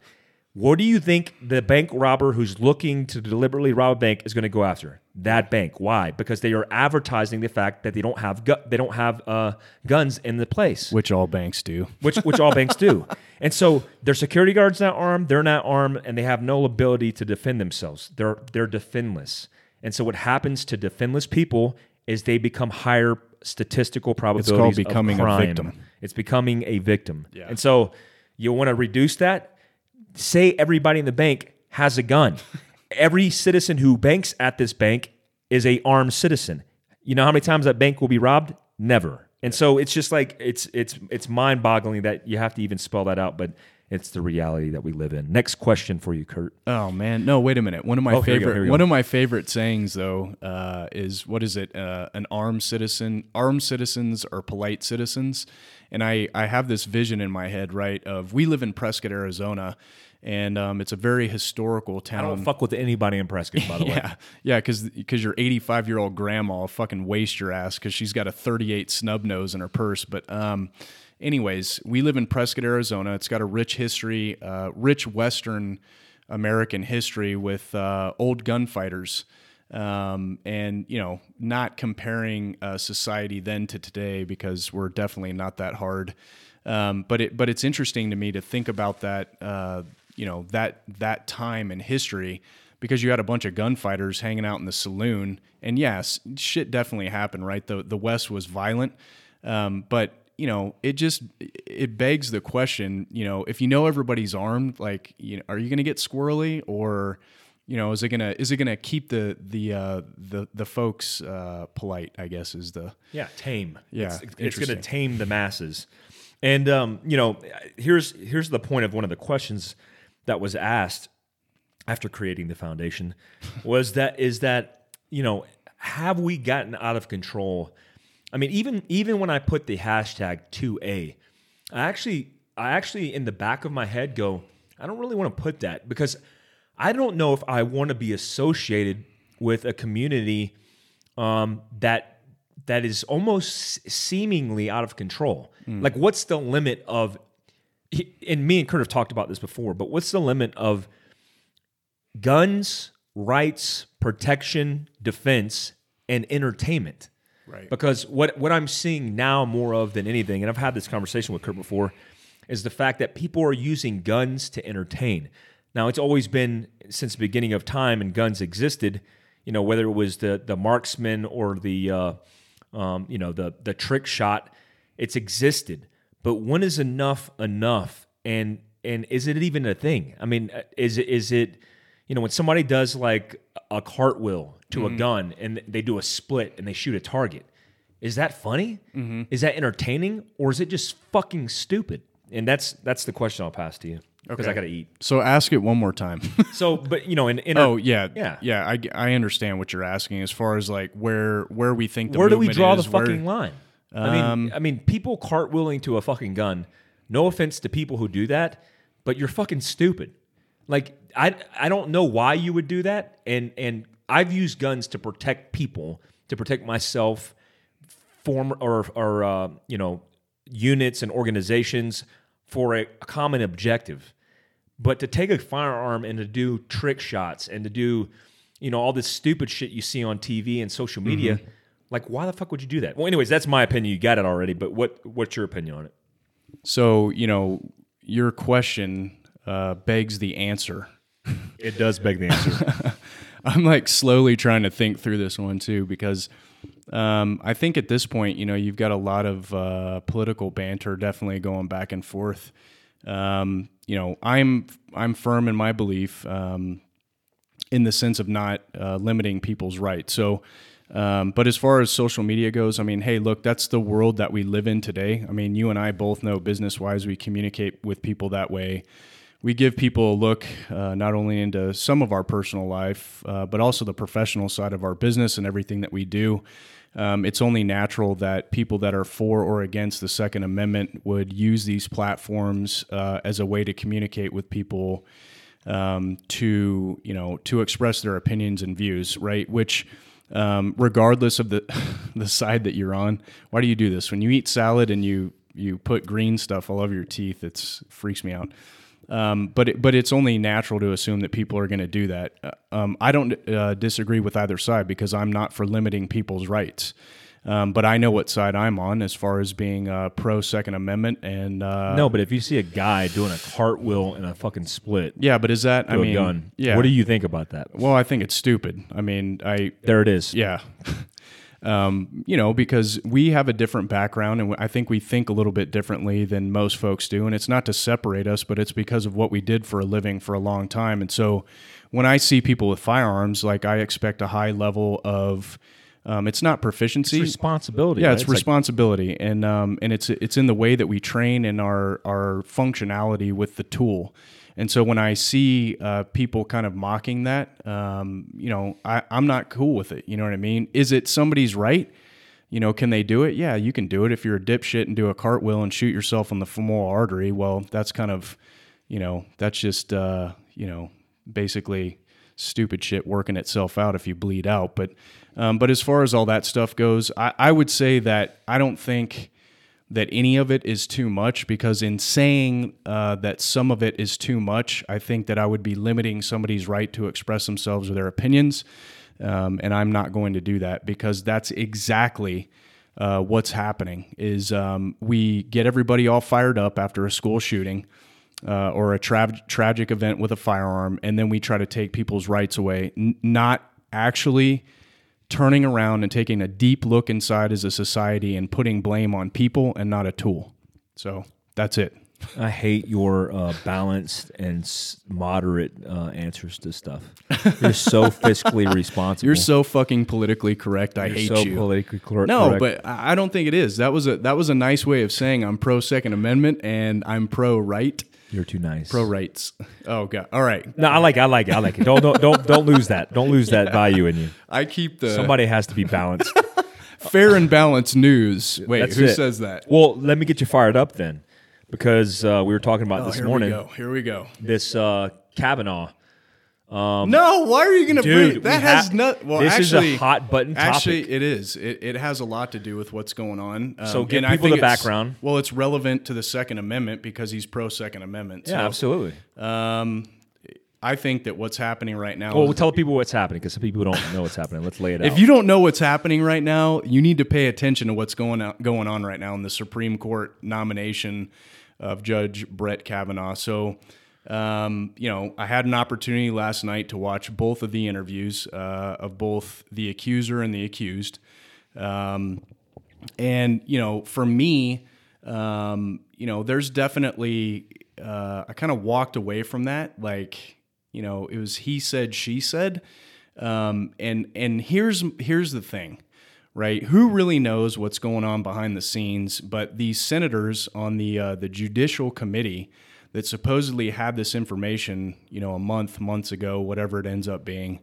S1: What do you think the bank robber who's looking to deliberately rob a bank is going to go after? That bank. Why? Because they are advertising the fact that they don't have gu- they don't have uh, guns in the place
S2: Which all banks do.
S1: which which all banks do. And so their security guards not armed, they're not armed, and they have no ability to defend themselves. They're they're defendless. And so what happens to defenseless people is they become higher statistical probabilities It's called
S2: becoming
S1: of
S2: a victim.
S1: It's becoming a victim.
S2: Yeah.
S1: And so you want to reduce that? Say everybody in the bank has a gun. Every citizen who banks at this bank is a armed citizen. You know how many times that bank will be robbed? Never. And so it's just like it's it's it's mind-boggling that you have to even spell that out, but it's the reality that we live in. Next question for you, Kurt.
S2: Oh man, no! Wait a minute. One of my
S1: Oh,
S2: favorite
S1: go.
S2: one of my favorite sayings though uh, is what is it? Uh, an armed citizen. Armed citizens are polite citizens, and I I have this vision in my head right of we live in Prescott, Arizona, and um, it's a very historical town.
S1: I don't fuck with anybody in Prescott, by the way.
S2: Yeah, yeah, because your 85 year old grandma will fucking waste your ass because she's got a 38 snub nose in her purse. But um, anyways, we live in Prescott, Arizona. It's got a rich history, uh, rich Western American history with uh, old gunfighters. Um, and you know, not comparing uh, society then to today because we're definitely not that hard. Um, but it but it's interesting to me to think about that. Uh, you know that that time in history because you had a bunch of gunfighters hanging out in the saloon, and yes, shit definitely happened. Right, the the West was violent, um, but you know it just it begs the question. You know, if you know everybody's armed, like, you know, are you going to get squirrely or you know, is it gonna is it gonna keep the the uh, the the folks uh, polite? I guess is the
S1: Yeah, tame.
S2: Yeah,
S1: it's, it's to tame the masses. And um, you know, here's here's the point of one of the questions that was asked after creating the foundation was that is that you know have we gotten out of control? I mean, even even when I put the hashtag 2A, I actually I actually in the back of my head go, I don't really want to put that because I don't know if I want to be associated with a community um, that that is almost seemingly out of control. Like, what's the limit of? And me and Kurt have talked about this before, but what's the limit of guns, rights, protection, defense, and entertainment?
S2: Right.
S1: Because what what I'm seeing now more of than anything, and I've had this conversation with Kurt before, is the fact that people are using guns to entertain. Now it's always been since the beginning of time, and guns existed. You know, whether it was the the marksman or the uh, um, you know the the trick shot, it's existed. But when is enough enough? And and is it even a thing? I mean, uh, is is it you know when somebody does like a cartwheel to a mm-hmm. gun and they do a split and they shoot a target. Is that funny? Mm-hmm. Is that entertaining or is it just fucking stupid? And that's that's the question i'll pass to you because i gotta eat.
S2: So ask it one more time.
S1: so but you know in, in
S2: oh yeah,
S1: yeah.
S2: Yeah. I, I understand what you're asking as far as like where where we think the
S1: where do we draw the
S2: is, where-
S1: fucking line? I mean um, i mean people cartwheeling to a fucking gun no offense to people who do that but you're fucking stupid. Like i i don't know why you would do that and and i've used guns to protect people to protect myself form or or uh, you know units and organizations for a, a common objective. But to take a firearm and to do trick shots and to do you know all this stupid shit you see on TV and social media like why the fuck would you do that? Well anyways that's my opinion. You got it already but what what's your opinion on it?
S2: So you know your question uh, begs the answer.
S1: it does beg the answer
S2: I'm like slowly trying to think through this one too because um, I think at this point, you know, you've got a lot of uh, political banter definitely going back and forth. Um, you know, I'm I'm firm in my belief um, in the sense of not uh, limiting people's rights. So. Um, but as far as social media goes, I mean, hey, look, that's the world that we live in today. I mean, you and I both know business wise, we communicate with people that way we give people a look uh, not only into some of our personal life, uh, but also the professional side of our business and everything that we do. Um, it's only natural that people that are for or against the Second Amendment would use these platforms uh, as a way to communicate with people um, to you know to express their opinions and views, right? Which um, regardless of the the side that you're on, why do you do this? When you eat salad and you you put green stuff all over your teeth, it's freaks me out. Um, but it, but it's only natural to assume that people are going to do that. Uh, Um, I don't uh, disagree with either side because I'm not for limiting people's rights. Um, but I know what side I'm on as far as being uh, pro Second Amendment and uh,
S1: no but if you see a guy doing a cartwheel and a fucking split
S2: yeah. But is that I mean
S1: gun
S2: yeah?
S1: what do you think about that
S2: Well, I think it's stupid. I mean, I
S1: there it is
S2: yeah. Um, you know, because we have a different background and I think we think a little bit differently than most folks do. And it's not to separate us, but it's because of what we did for a living for a long time. And so when I see people with firearms, like I expect a high level of, um, it's not proficiency, it's
S1: responsibility.
S2: yeah,
S1: right?
S2: it's,
S1: like-
S2: responsibility, and um, and it's it's in the way that we train and our our functionality with the tool. And so when I see uh, people kind of mocking that, um, you know, I, I'm not cool with it. You know what I mean? Is it somebody's right? You know, can they do it? Yeah, you can do it if you're a dipshit and do a cartwheel and shoot yourself on the femoral artery. Well, that's kind of, you know, that's just, uh, you know, basically stupid shit working itself out if you bleed out. But, um, but as far as all that stuff goes, I, I would say that I don't think that any of it is too much because in saying uh, that some of it is too much, I think that I would be limiting somebody's right to express themselves or their opinions. Um, and I'm not going to do that because that's exactly uh, what's happening is um, we get everybody all fired up after a school shooting uh, or a tra- tragic event with a firearm, and then we try to take people's rights away, n- not actually turning around and taking a deep look inside as a society and putting blame on people and not a tool. So that's it.
S1: I hate your uh, balanced and s- moderate uh, answers to stuff. You're so fiscally responsible.
S2: You're so fucking politically correct. I hate
S1: You're
S2: hate
S1: so
S2: you.
S1: politically cor-
S2: no,
S1: correct.
S2: but I I don't think it is. That was a that was a nice way of saying I'm pro Second Amendment and I'm pro right.
S1: You're too nice.
S2: Pro rights. Oh god. All right.
S1: no, I like it. I like it. I like it. Don't don't don't don't lose that. Don't lose that value in you.
S2: I keep the
S1: Somebody has to be balanced.
S2: fair and balanced news. Wait,
S1: That's
S2: who
S1: it.
S2: says that?
S1: Well, let me get you fired up then, because uh, we were talking about this
S2: Oh, Here
S1: morning.
S2: we go. Here we go.
S1: This uh, Kavanaugh.
S2: No, why are you going to bring that? Has
S1: ha-
S2: no. Well,
S1: this
S2: actually,
S1: is a hot button topic.
S2: Actually, it is. It, it has a lot to do with what's going on. Um,
S1: So give people
S2: think
S1: the background.
S2: Well, it's relevant to the Second Amendment because he's pro Second Amendment.
S1: yeah,
S2: so,
S1: absolutely.
S2: Um, I think that what's happening right now.
S1: Well, we'll tell people what's happening because some people don't know what's happening. Let's lay it out.
S2: if you don't know what's happening right now, you need to pay attention to what's going on, going on right now in the Supreme Court nomination of Judge Brett Kavanaugh. So, um, you know, I had an opportunity last night to watch both of the interviews uh, of both the accuser and the accused. Um, and you know, for me, um, you know, there's definitely uh, I kind of walked away from that. Like, you know, it was he said, she said, um, and and here's here's the thing, right? Who really knows what's going on behind the scenes? But these senators on the uh, the judicial committee that supposedly had this information, you know, a month, months ago, whatever it ends up being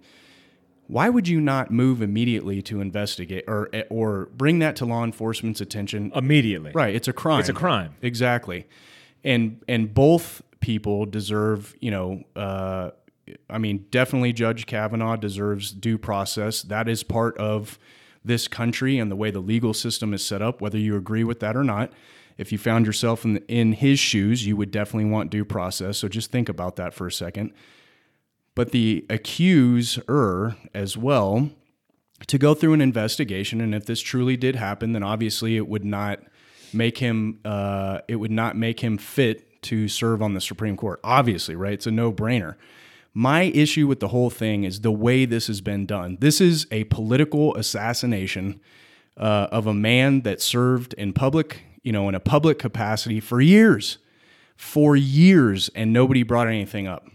S2: why would you not move immediately to investigate or or bring that to law enforcement's attention?
S1: immediately,
S2: Right, it's a crime.
S1: It's a crime.
S2: Exactly. And and both people deserve, you know, uh, I mean, definitely Judge Kavanaugh deserves due process. That is part of this country and the way the legal system is set up, whether you agree with that or not. If you found yourself in, in his shoes, you would definitely want due process. So just think about that for a second. But the accuser as well to go through an investigation and if this truly did happen then obviously it would not make him uh, it would not make him fit to serve on the supreme court. Obviously right? It's a no-brainer. My issue with the whole thing is the way this has been done. This is a political assassination uh, of a man that served in public you know in a public capacity for years for years and nobody brought anything up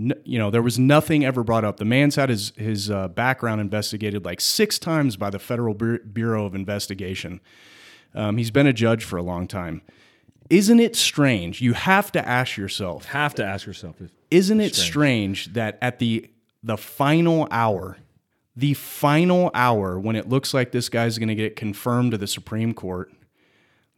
S2: no, you know, there was nothing ever brought up. The man's had his his uh, background investigated like six times by the Federal Bureau of Investigation. Um, he's been a judge for a long time. Isn't it strange? You have to ask yourself:
S1: Have to ask yourself
S2: Isn't it strange that at the the final hour, the final hour when it looks like this guy's going to get confirmed to the Supreme Court,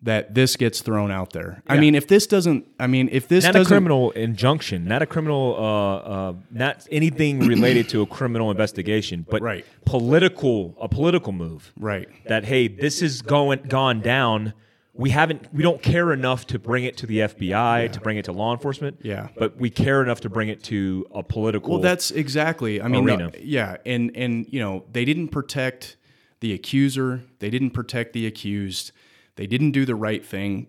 S2: that this gets thrown out there? I mean, if this doesn't, I mean, if this
S1: not a
S2: doesn't,
S1: criminal injunction, not a criminal, uh, uh, not anything related to a criminal investigation, but
S2: Right.
S1: political, a political move.
S2: right?
S1: That hey, this is going gone down. We haven't, we don't care enough to bring it to the FBI, to bring it to law enforcement.
S2: Yeah.
S1: but we care enough to bring it to a political.
S2: Well, that's exactly. I mean, uh, yeah, and and you know they didn't protect the accuser. They didn't protect the accused. They didn't do the right thing.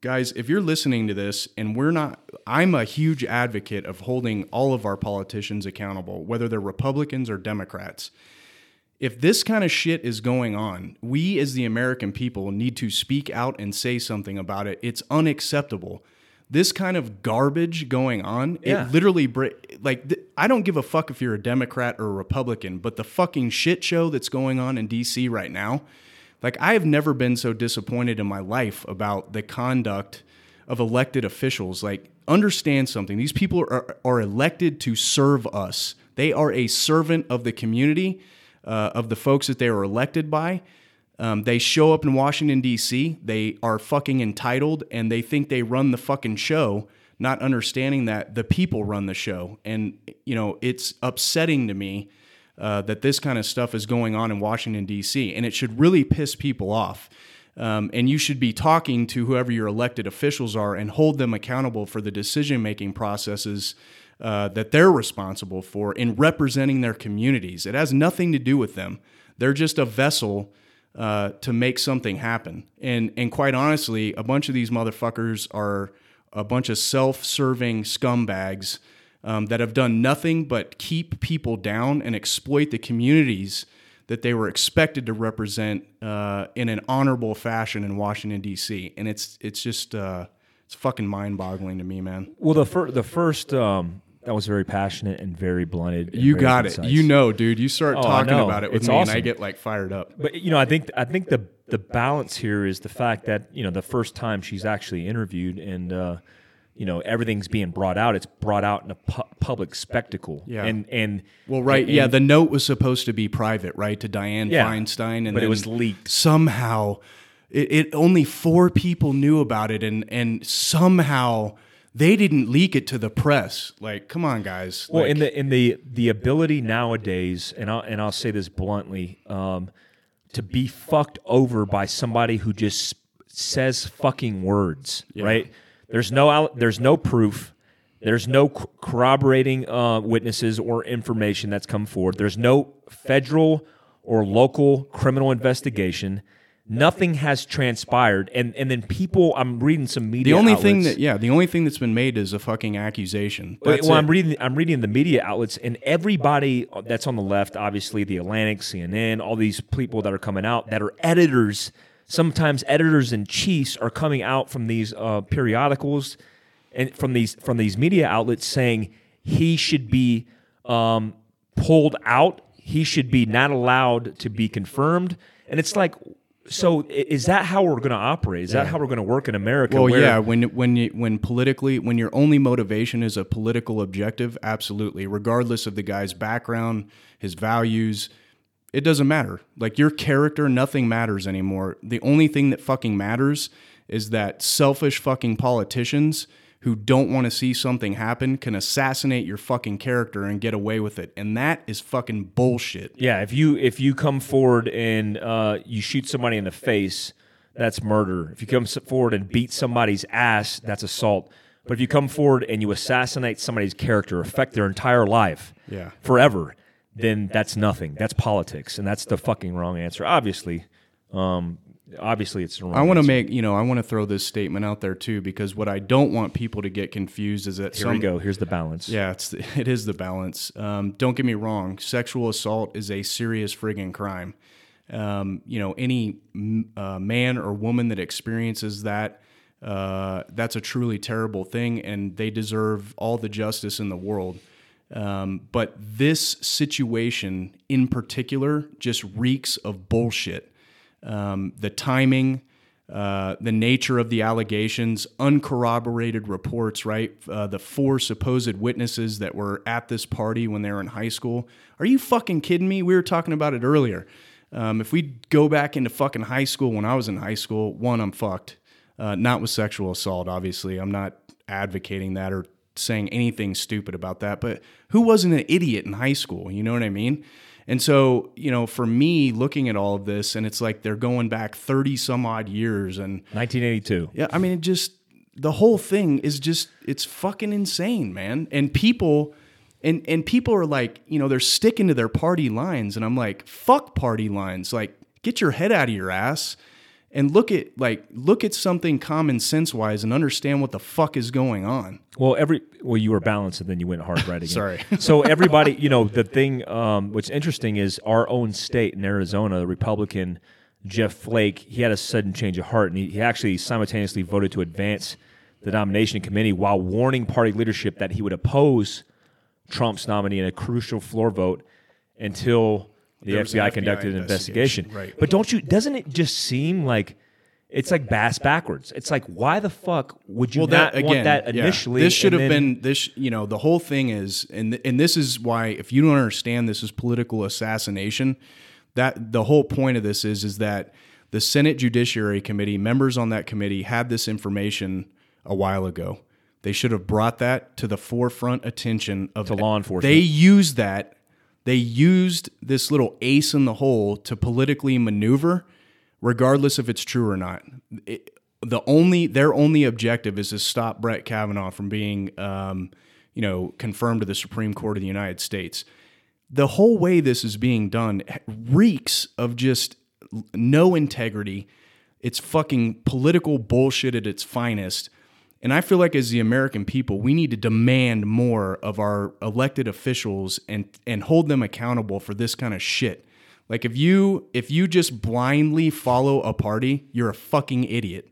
S2: Guys, if you're listening to this and we're not, I'm a huge advocate of holding all of our politicians accountable, whether they're Republicans or Democrats. if this kind of shit is going on, we as the American people need to speak out and say something about it. It's unacceptable. This kind of garbage going on,
S1: Yeah.
S2: it literally like th- I don't give a fuck if you're a Democrat or a Republican, but the fucking shit show that's going on in DC right now, like I have never been so disappointed in my life about the conduct of elected officials. Like understand something. These people are are elected to serve us. They are a servant of the community, uh, of the folks that they were elected by. Um, they show up in Washington D.C. They are fucking entitled, and they think they run the fucking show, not understanding that the people run the show. And you know, it's upsetting to me uh, that this kind of stuff is going on in Washington D.C. and it should really piss people off. Um, and you should be talking to whoever your elected officials are and hold them accountable for the decision making processes uh, that they're responsible for in representing their communities. It has nothing to do with them. They're just a vessel uh, to make something happen. And and quite honestly, a bunch of these motherfuckers are a bunch of self-serving scumbags um, that have done nothing but keep people down and exploit the communities that they were expected to represent uh, in an honorable fashion in Washington D.C. And it's it's just uh, it's fucking mind-boggling to me, man.
S1: Well, the fir- the first um, that was very passionate and very blunted. and
S2: You
S1: very
S2: got it. You know, dude. You start
S1: Oh,
S2: talking about it with
S1: It's
S2: me, and I get like fired up.
S1: But you know, I think I think the the balance here is the fact that you know the first time she's actually interviewed and uh, you know everything's being brought out. It's brought out in a pu- public spectacle.
S2: Yeah.
S1: And and
S2: Well, right.
S1: and-
S2: yeah, the note was supposed to be private, right, to Diane
S1: Yeah,
S2: Feinstein, and
S1: but it was leaked.
S2: somehow. It, it only four people knew about it, and and somehow they didn't leak it to the press. Like, come on, guys.
S1: Well,
S2: Like,
S1: in the in the the ability nowadays, and I'll and I'll say this bluntly, um, to be fucked over by somebody who just says fucking words, right? There's no there's no proof. There's no corroborating uh, witnesses or information that's come forward. There's no federal or local criminal investigation. Nothing has transpired, and and then people. I'm reading some media.
S2: the only thing that yeah, the only thing that's been made is a fucking accusation.
S1: well,
S2: That's
S1: well,
S2: it.
S1: I'm reading. I'm reading the media outlets, and everybody that's on the left, obviously the Atlantic, CNN, all these people that are coming out that are editors. Sometimes editors in chiefs are coming out from these uh, periodicals and from these from these media outlets saying he should be um, pulled out. He should be not allowed to be confirmed. And it's like, so is that how we're going to operate? Is that how we're going to work in America?
S2: Well, yeah, when when you when politically when your only motivation is a political objective, absolutely, regardless of the guy's background, his values, it doesn't matter. Like your character, nothing matters anymore. The only thing that fucking matters is that selfish fucking politicians who don't want to see something happen can assassinate your fucking character and get away with it. And that is fucking bullshit.
S1: Yeah, if you if you come forward and uh, you shoot somebody in the face, that's murder. If you come forward and beat somebody's ass, that's assault. But if you come forward and you assassinate somebody's character, affect their entire life,
S2: Yeah.
S1: forever, then that's nothing. That's politics, and that's the fucking wrong answer. Obviously, um, obviously it's the wrong.
S2: I want to make, you know, I want to throw this statement out there too because what I don't want people to get confused is that
S1: Here
S2: some
S1: we go. Here's the balance.
S2: Yeah, it's it is the balance. Um, don't get me wrong. Sexual assault is a serious friggin' crime. Um, you know, any uh, man or woman that experiences that, uh, that's a truly terrible thing, and they deserve all the justice in the world. Um, but this situation in particular just reeks of bullshit. Um, the timing, uh, the nature of the allegations, uncorroborated reports, right? Uh, the four supposed witnesses that were at this party when they were in high school. Are you fucking kidding me? We were talking about it earlier. Um, if we go back into fucking high school when I was in high school, one, I'm fucked. Uh, not with sexual assault, obviously. I'm not advocating that or saying anything stupid about that. But who wasn't an idiot in high school? You know what I mean? And so, you know, for me looking at all of this, and it's like they're going back 30 some odd years. And
S1: 1982.
S2: yeah, I mean, it just, the whole thing is just, it's fucking insane, man. And people, and, and people are like, you know, they're sticking to their party lines. And I'm like, fuck party lines. Like, get your head out of your ass and look at like look at something common sense wise and understand what the fuck is going on.
S1: Well, every well, you were balanced, and then you went hard right again.
S2: Sorry.
S1: so everybody, you know, the thing. Um, what's interesting is our own state in Arizona, the Republican Jeff Flake, he had a sudden change of heart, and he, he actually simultaneously voted to advance the nomination committee while warning party leadership that he would oppose Trump's nominee in a crucial floor vote until the
S2: There was an
S1: FBI
S2: FBI
S1: conducted an investigation.
S2: investigation, right.
S1: But don't you? Doesn't it just seem like? It's like bass backwards. It's like, why the fuck would you not want that
S2: yeah.
S1: initially?
S2: This should have
S1: then-
S2: been this. You know, the whole thing is, and and this is why if you don't understand this is political assassination. That the whole point of this is is that the Senate Judiciary Committee members on that committee had this information a while ago. They should have brought that to the forefront attention of
S1: To law enforcement.
S2: They used that. They used this little ace in the hole to politically maneuver, regardless if it's true or not. It, the only their only objective is to stop Brett Kavanaugh from being, um, you know, confirmed to the Supreme Court of the United States. The whole way this is being done reeks of just no integrity. It's fucking political bullshit at its finest. And I feel like as the American people, we need to demand more of our elected officials and and hold them accountable for this kind of shit. Like if you if you just blindly follow a party, you're a fucking idiot.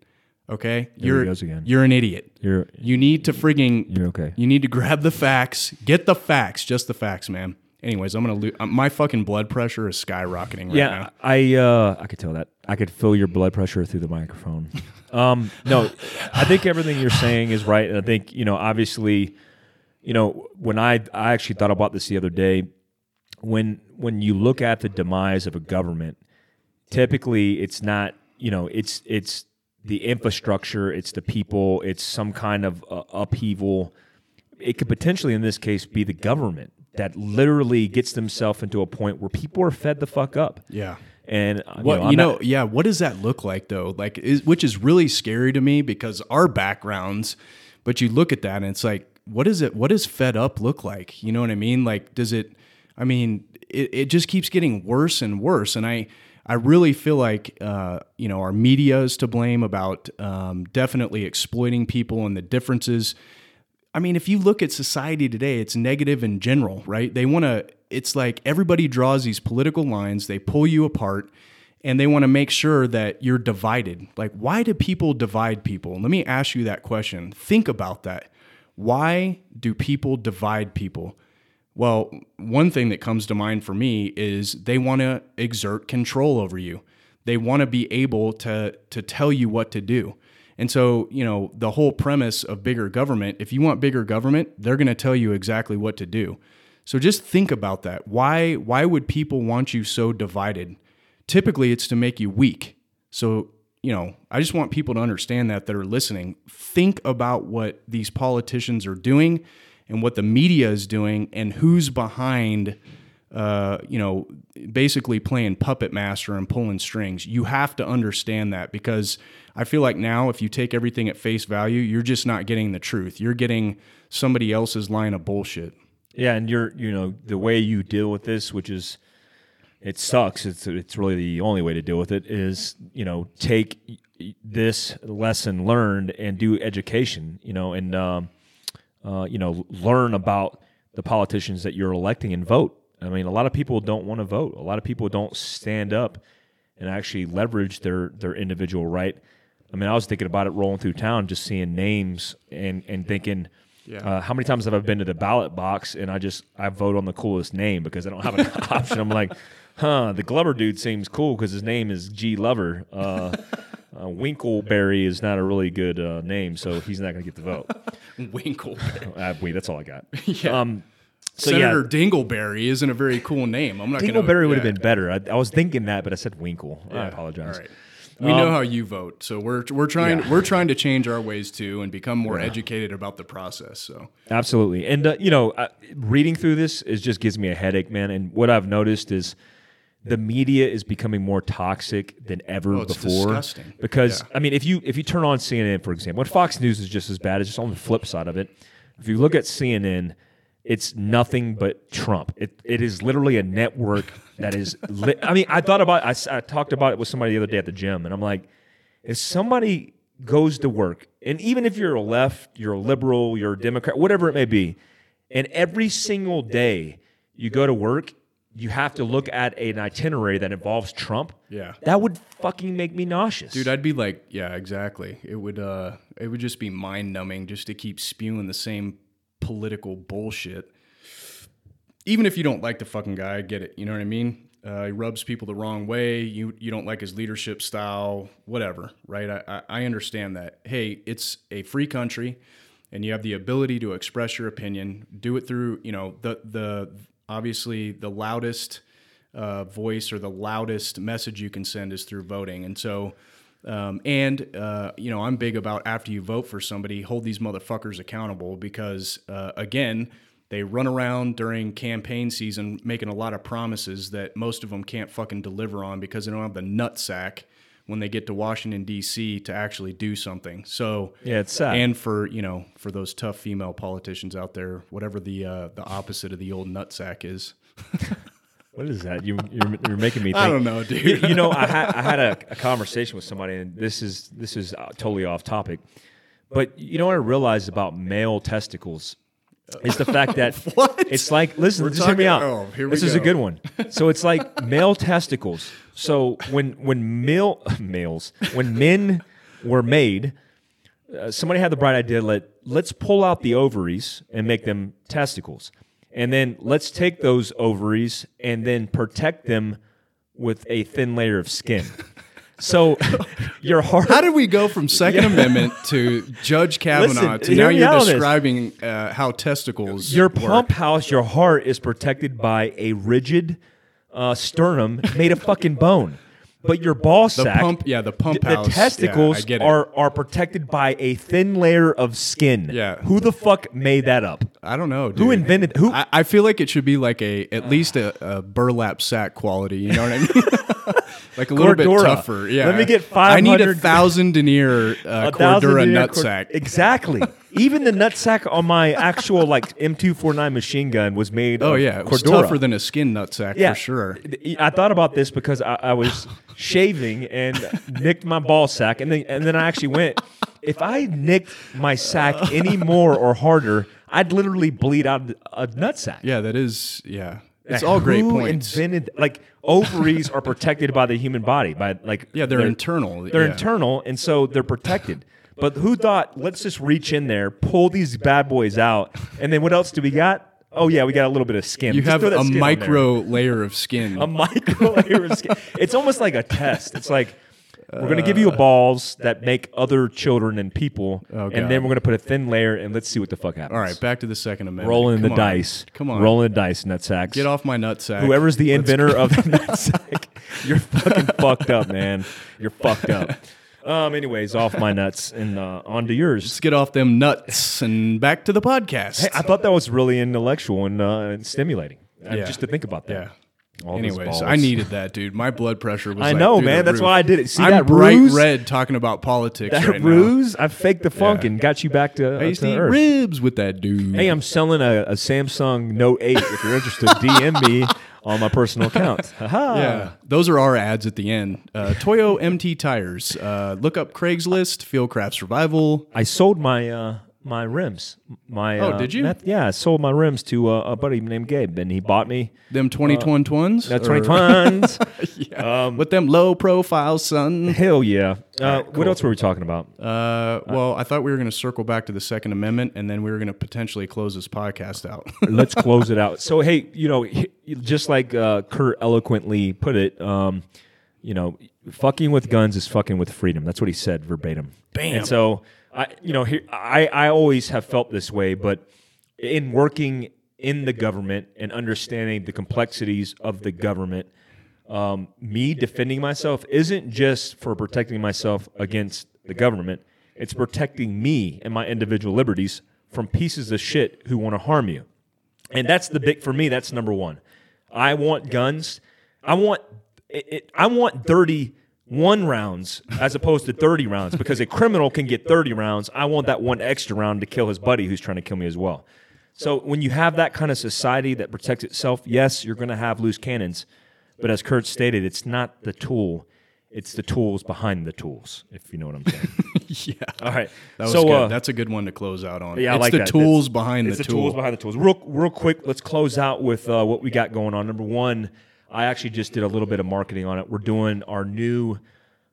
S2: Okay? you're
S1: goes again.
S2: you're an idiot.
S1: You're
S2: You need to frigging
S1: You're okay.
S2: You need to grab the facts, get the facts, just the facts, man. Anyways, I'm gonna lose. My fucking blood pressure is skyrocketing right
S1: yeah.
S2: now.
S1: I uh, I could tell that. I could feel your blood pressure through the microphone. um, no, I think everything you're saying is right, and I think you know, obviously, you know, when I I actually thought about this the other day, when when you look at the demise of a government, typically it's not you know it's it's the infrastructure, it's the people, it's some kind of uh, upheaval. It could potentially, in this case, be the government that literally gets themselves into a point where people are fed the fuck up.
S2: Yeah.
S1: And uh,
S2: What
S1: I'm
S2: you know,
S1: not-
S2: yeah. What does that look like though? Like, is, which is really scary to me because our backgrounds. But you look at that and it's like, what is it? What does fed up look like? You know what I mean? Like, does it? I mean, it, it just keeps getting worse and worse. And I, I really feel like, uh, you know, our media is to blame about um, definitely exploiting people and the differences. I mean, if you look at society today, it's negative in general, right? They want to, it's like everybody draws these political lines, they pull you apart, and they want to make sure that you're divided. Like, why do people divide people? Let me ask you that question. Think about that. Why do people divide people? Well, one thing that comes to mind for me is they want to exert control over you. They want to be able to to tell you what to do. And so, you know, the whole premise of bigger government, if you want bigger government, they're going to tell you exactly what to do. So just think about that. Why why would people want you so divided? Typically it's to make you weak. So, you know, I just want people to understand that that are listening. Think about what these politicians are doing and what the media is doing and who's behind uh, you know, basically playing puppet master and pulling strings. You have to understand that because I feel like now, if you take everything at face value, you're just not getting the truth. You're getting somebody else's line of bullshit.
S1: yeah, and you're you know the way you deal with this, which is it sucks. It's it's really the only way to deal with it is you know take this lesson learned and do education. You know, and um, uh, you know learn about the politicians that you're electing and vote. I mean, a lot of people don't want to vote. A lot of people don't stand up and actually leverage their their individual right. I mean, I was thinking about it rolling through town, just seeing names and and thinking, uh, how many times have I been to the ballot box and I just I vote on the coolest name because I don't have an option. I'm like, huh, the Glover dude seems cool because his name is G Lover. Uh, uh, Winkleberry is not a really good uh, name, so he's not going to get the vote.
S2: Winkle.
S1: Uh, that's all I got.
S2: Yeah.
S1: Um, so
S2: Senator
S1: yeah,
S2: Dingleberry isn't a very cool name. I'm not.
S1: Dingleberry would have been better. I, I was thinking that, but I said Winkle. I apologize.
S2: All right. We know how you vote, so we're we're trying
S1: Yeah.
S2: we're trying to change our ways too and become more educated about the process. So
S1: Absolutely. And, uh, you know, uh, reading through this is just gives me a headache, man. And what I've noticed is the media is becoming more toxic than ever
S2: Oh,
S1: before.
S2: disgusting.
S1: Because,
S2: Yeah.
S1: I mean, if you if you turn on CNN, for example, when Fox News is just as bad, it's just on the flip side of it. If you look at CNN, it's nothing but Trump. It, it is literally a network that is. Li- I mean, I thought about. I talked about it with somebody the other day at the gym, and I'm like, if somebody goes to work, and even if you're a left, you're a liberal, you're a Democrat, whatever it may be, and every single day you go to work, you have to look at an itinerary that involves Trump.
S2: Yeah.
S1: That would fucking make me nauseous.
S2: Dude, I'd be like, yeah, exactly. It would uh it would just be mind numbing just to keep spewing the same political bullshit. Even if you don't like the fucking guy, I get it. You know what I mean? Uh, he rubs people the wrong way. You you don't like his leadership style, whatever, right? I, I, understand that. Hey, it's a free country, and you have the ability to express your opinion. Do it through, you know, the the obviously the loudest uh, voice or the loudest message you can send is through voting, and so. Um, and uh, you know, I'm big about after you vote for somebody, hold these motherfuckers accountable because uh, again, they run around during campaign season making a lot of promises that most of them can't fucking deliver on because they don't have the nutsack when they get to Washington D.C. to actually do something. So
S1: Yeah, it's sad.
S2: And for you know, for those tough female politicians out there, whatever the uh, the opposite of the old nutsack is.
S1: What is that? You, you're, you're making me think.
S2: I don't know, dude.
S1: You, you know, I had I had a, a conversation with somebody, and this is this is uh, totally off topic. But you know what I realized about male testicles is the fact that it's like listen,
S2: We're
S1: just hear me out.
S2: oh,
S1: this is a good one. So it's like male testicles. So when when male males when men were made, uh, somebody had the bright idea let let's pull out the ovaries and make them testicles and then let's take those ovaries and then protect them with a thin layer of skin so your heart
S2: How did we go from Second Amendment to Judge Kavanaugh
S1: Listen,
S2: to now you're
S1: out on this.
S2: describing uh, how testicles
S1: your
S2: work?
S1: pump house your heart is protected by a rigid uh, sternum made of fucking bone but your ball
S2: The
S1: sack
S2: pump, yeah, the pump
S1: the
S2: house. yeah,
S1: testicles
S2: it.
S1: are are protected by a thin layer of skin.
S2: Yeah.
S1: Who the fuck made that up?
S2: I don't know. Dude.
S1: Who invented who?
S2: I, I feel like it should be like a at least a, a burlap sack quality. You know what I mean? like a little bit tougher. Yeah.
S1: Let me get five.
S2: I need a
S1: 500
S2: thousand denier uh, Cordura
S1: denier
S2: nut
S1: cord- Exactly. Even the nutsack on my actual like M249 machine gun was made.
S2: Oh
S1: of
S2: yeah, it was
S1: Cordura.
S2: tougher than a skin nut sack
S1: yeah,
S2: for sure.
S1: I thought about this because I, I was shaving and nicked my ball sack, and then and then I actually went. If I nicked my sack any more or harder, I'd literally bleed out a nut sack.
S2: Yeah, that is. Yeah, it's
S1: Like,
S2: all great
S1: who
S2: points.
S1: Invented like ovaries are protected by the human body by like
S2: yeah, they're, internal.
S1: they're
S2: yeah.
S1: internal and so they're protected. But who thought let's just reach in there, pull these bad boys out, and then what else do we got? Oh yeah, we got a little bit of skin.
S2: You
S1: Just
S2: have a micro layer of skin.
S1: a micro layer of skin. It's almost like a test. It's like we're going to give you balls that make other children and people,
S2: Oh,
S1: and then we're going to put a thin layer, and let's see what the fuck happens.
S2: all right, back to the Second Amendment.
S1: rolling
S2: Come
S1: the
S2: on.
S1: dice.
S2: Come on,
S1: rolling the dice, nut sacks.
S2: Get off my nut sack.
S1: Whoever's the inventor of the nut sack, you're fucking fucked up, man. You're fucked up. Um. Anyways, off my nuts and uh, on to yours.
S2: Let's get off them nuts and back to the podcast.
S1: Hey, I thought that was really intellectual and, uh, and stimulating. uh,
S2: Yeah.
S1: just to think about that.
S2: yeah.
S1: All
S2: Anyways. I needed that, dude. My blood pressure was.
S1: I
S2: like,
S1: know, man. That's
S2: roof.
S1: why I did it. See
S2: I'm
S1: that
S2: bright
S1: ruse?
S2: red talking about politics
S1: that
S2: right
S1: ruse. I faked the funk
S2: Yeah.
S1: and got you back to,
S2: now. I used
S1: to
S2: to eat
S1: earth.
S2: ribs with that dude.
S1: Hey, I'm selling a, a Samsung Note 8. If you're interested, DM me on my personal account.
S2: Yeah, those are our ads at the end. Uh, Toyo MT tires. Uh, look up Craigslist, Fieldcraft Survival.
S1: I sold my uh, my rims. My
S2: Oh,
S1: uh,
S2: did you?
S1: meth- yeah, I sold my rims to uh, a buddy named Gabe, and he bought me
S2: Them 2021 twins.
S1: that
S2: Or-
S1: 20 tons.
S2: with them low profile, son.
S1: Hell yeah. Uh,
S2: cool.
S1: What else were we talking about?
S2: Uh, well, I thought we were going to circle back to the Second Amendment, and then we were going to potentially close this podcast out.
S1: Let's close it out. So, hey, you know, just like uh, Kurt eloquently put it, um, you know, fucking with guns is fucking with freedom. That's what he said verbatim.
S2: Bam.
S1: And so, I, you know, here, I, I always have felt this way, but in working in the government and understanding the complexities of the government, um, me defending myself isn't just for protecting myself against the government. It's protecting me and my individual liberties from pieces of shit who want to harm you. And that's the big for me. That's number one. I want guns. I want it, it, I want thirty one rounds as opposed to thirty rounds because a criminal can get thirty rounds. I want that one extra round to kill his buddy who's trying to kill me as well. So when you have that kind of society that protects itself, yes, you're going to have loose cannons, but as Kurt stated, it's not the tool. It's the tools behind the tools, if you know what I'm saying.
S2: yeah.
S1: All right.
S2: That was
S1: so,
S2: good.
S1: uh,
S2: That's a good one to close out on.
S1: yeah, I like
S2: the
S1: that.
S2: tools
S1: It's-
S2: behind
S1: it's
S2: the,
S1: the
S2: tool.
S1: tools behind the tools. Real, real quick, let's close out with uh, what we got going on. Number one, I actually just did a little bit of marketing on it. We're doing our new,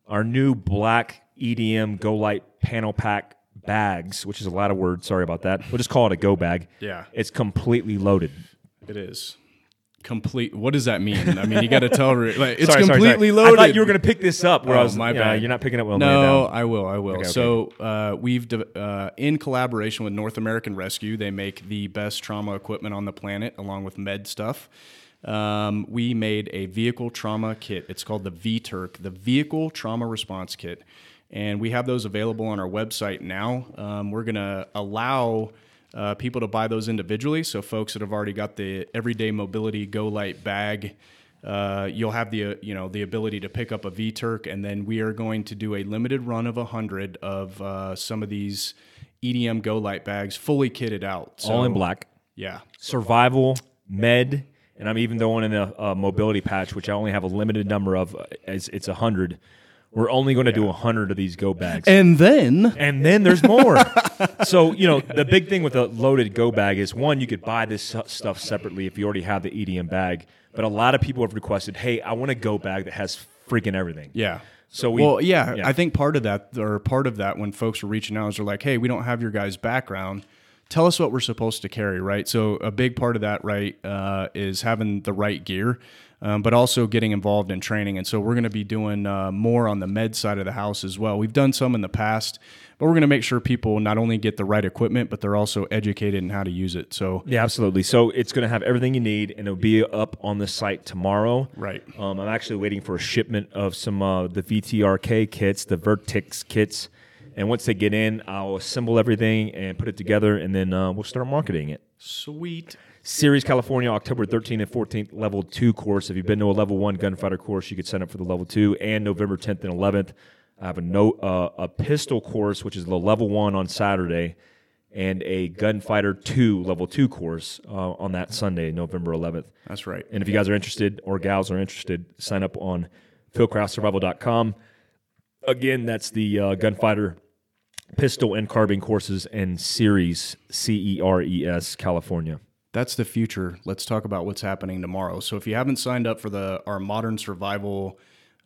S1: our new black EDM Go Light panel pack bags, which is a lot of words. Sorry about that. We'll just call it a Go bag.
S2: Yeah.
S1: it's completely loaded.
S2: It is complete. What does that mean? I mean, you got to tell. her Like, it's
S1: Sorry, sorry, sorry.
S2: completely loaded.
S1: I thought you were going to pick this up. Where I
S2: Oh,
S1: was,
S2: my
S1: you know,
S2: bad.
S1: you're not picking up. Well,
S2: No. I will. I will.
S1: okay.
S2: So uh, we've de- uh, in collaboration with North American Rescue, they make the best trauma equipment on the planet, along with med stuff. Um, we made a vehicle trauma kit. It's called the VTURK, the Vehicle Trauma Response Kit, and we have those available on our website now. Um, we're gonna allow. Uh, people to buy those individually. So folks that have already got the everyday mobility Go Light bag, uh, you'll have the uh, you know the ability to pick up a VTurk, and then we are going to do a limited run of hundred of uh, some of these EDM Go Light bags, fully kitted out. So,
S1: all in black.
S2: Yeah,
S1: survival, med, and I'm even throwing in a, a mobility patch, which I only have a limited number of. uh, It's, it's a hundred. We're only going to do a hundred of these go bags,
S2: and then
S1: and then there's more. so you know the big thing with a loaded go bag is one, you could buy this stuff separately if you already have the EDM bag. But a lot of people have requested, hey, I want a go bag that has freaking everything.
S2: yeah.
S1: So we,
S2: well, yeah,
S1: yeah.
S2: I think part of that, or part of that, when folks are reaching out, is they're like, "Hey, we don't have your guys' background. Tell us what we're supposed to carry." Right. So a big part of that, right, uh, is having the right gear, um, but also getting involved in training. And so we're going to be doing uh, more on the med side of the house as well. We've done some in the past, but we're going to make sure people not only get the right equipment, but they're also educated in how to use it. So
S1: Yeah, absolutely. So it's going to have everything you need, and it'll be up on the site tomorrow.
S2: Right.
S1: Um, I'm actually waiting for a shipment of some uh, the VTRK kits, the Vertix kits, and once they get in, I'll assemble everything and put it together, and then uh, we'll start marketing it.
S2: sweet.
S1: Ceres California, October 13th and 14th, level two course. If you've been to a level one gunfighter course, you could sign up for the level two, and November 10th and 11th. I have a no uh, a pistol course, which is the level one on Saturday, and a gunfighter two level two course uh, on that Sunday, November 11th.
S2: That's right.
S1: And if you guys are interested or gals are interested, sign up on fieldcraftsurvival.com. Again, that's the uh, gunfighter pistol and carbine courses and Ceres C E R E S California.
S2: that's the future. Let's talk about what's happening tomorrow. So if you haven't signed up for the our modern survival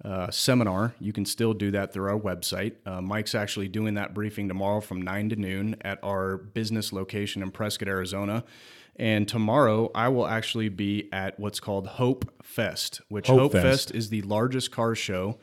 S2: uh, seminar, you can still do that through our website. Uh, Mike's actually doing that briefing tomorrow from nine to noon at our business location in Prescott, Arizona. And tomorrow, I will actually be at what's called Hope Fest, which
S1: Hope
S2: Hope,
S1: Fest.
S2: Fest. is the largest car show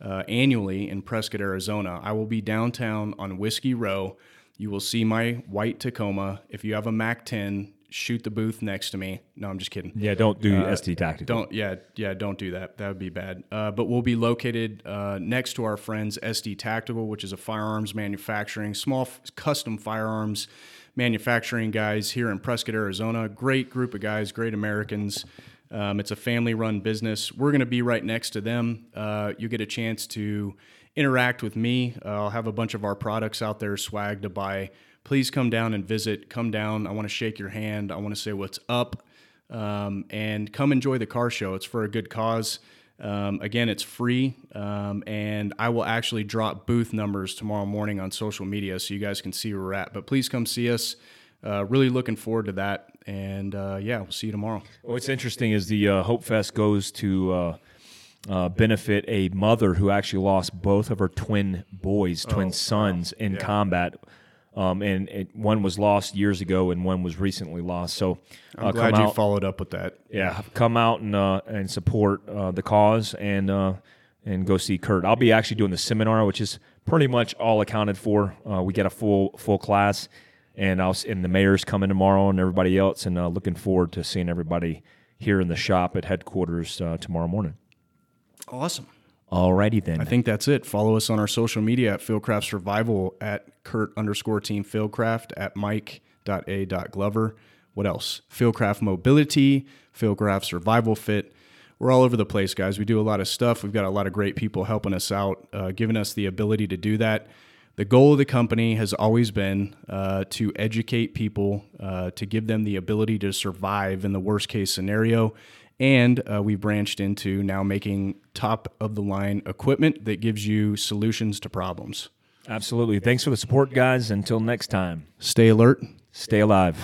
S2: uh, annually in Prescott, Arizona. I will be downtown on Whiskey Row. You will see my white Tacoma. If you have a Mac 10, shoot the booth next to me. No, I'm just kidding.
S1: Yeah, don't do SD tactical.
S2: Don't yeah yeah don't do that. That would be bad. Uh, but we'll be located uh, next to our friends SD Tactical, which is a firearms manufacturing small f- custom firearms manufacturing guys here in Prescott, Arizona. Great group of guys, great Americans. Um, it's a family-run business. We're going to be right next to them. Uh, you get a chance to interact with me. Uh, I'll have a bunch of our products out there, swag to buy. Please come down and visit. Come down. I want to shake your hand. I want to say what's up um, and come enjoy the car show. It's for a good cause. Um, again, it's free, um, and I will actually drop booth numbers tomorrow morning on social media so you guys can see where we're at. But please come see us. Uh, really looking forward to that, and uh, yeah, we'll see you tomorrow.
S1: What's interesting is the uh, Hope Fest goes to uh, uh, benefit a mother who actually lost both of her twin boys, twin sons in combat. Um, and, and one was lost years ago, and one was recently lost. So,
S2: I'm glad you
S1: out,
S2: followed up with that.
S1: yeah, come out and uh, and support uh, the cause and uh, and go see Kurt. I'll be actually doing the seminar, which is pretty much all accounted for. Uh, we get a full full class, and I'll and the mayor's coming tomorrow and everybody else, and uh, looking forward to seeing everybody here in the shop at headquarters uh, tomorrow morning.
S2: Awesome.
S1: Alrighty then.
S2: I think that's it. Follow us on our social media at Fieldcraft Survival at Kurt underscore Team Fieldcraft at Mike dot a dot Glover. What else? Fieldcraft Mobility, Fieldcraft Survival Fit. We're all over the place, guys. We do a lot of stuff. We've got a lot of great people helping us out, uh, giving us the ability to do that. The goal of the company has always been uh, to educate people, uh, to give them the ability to survive in the worst case scenario, And uh, we branched into now making top of the line equipment that gives you solutions to problems.
S1: Absolutely. Thanks for the support, guys. Until next time,
S2: Stay alert.
S1: stay alive.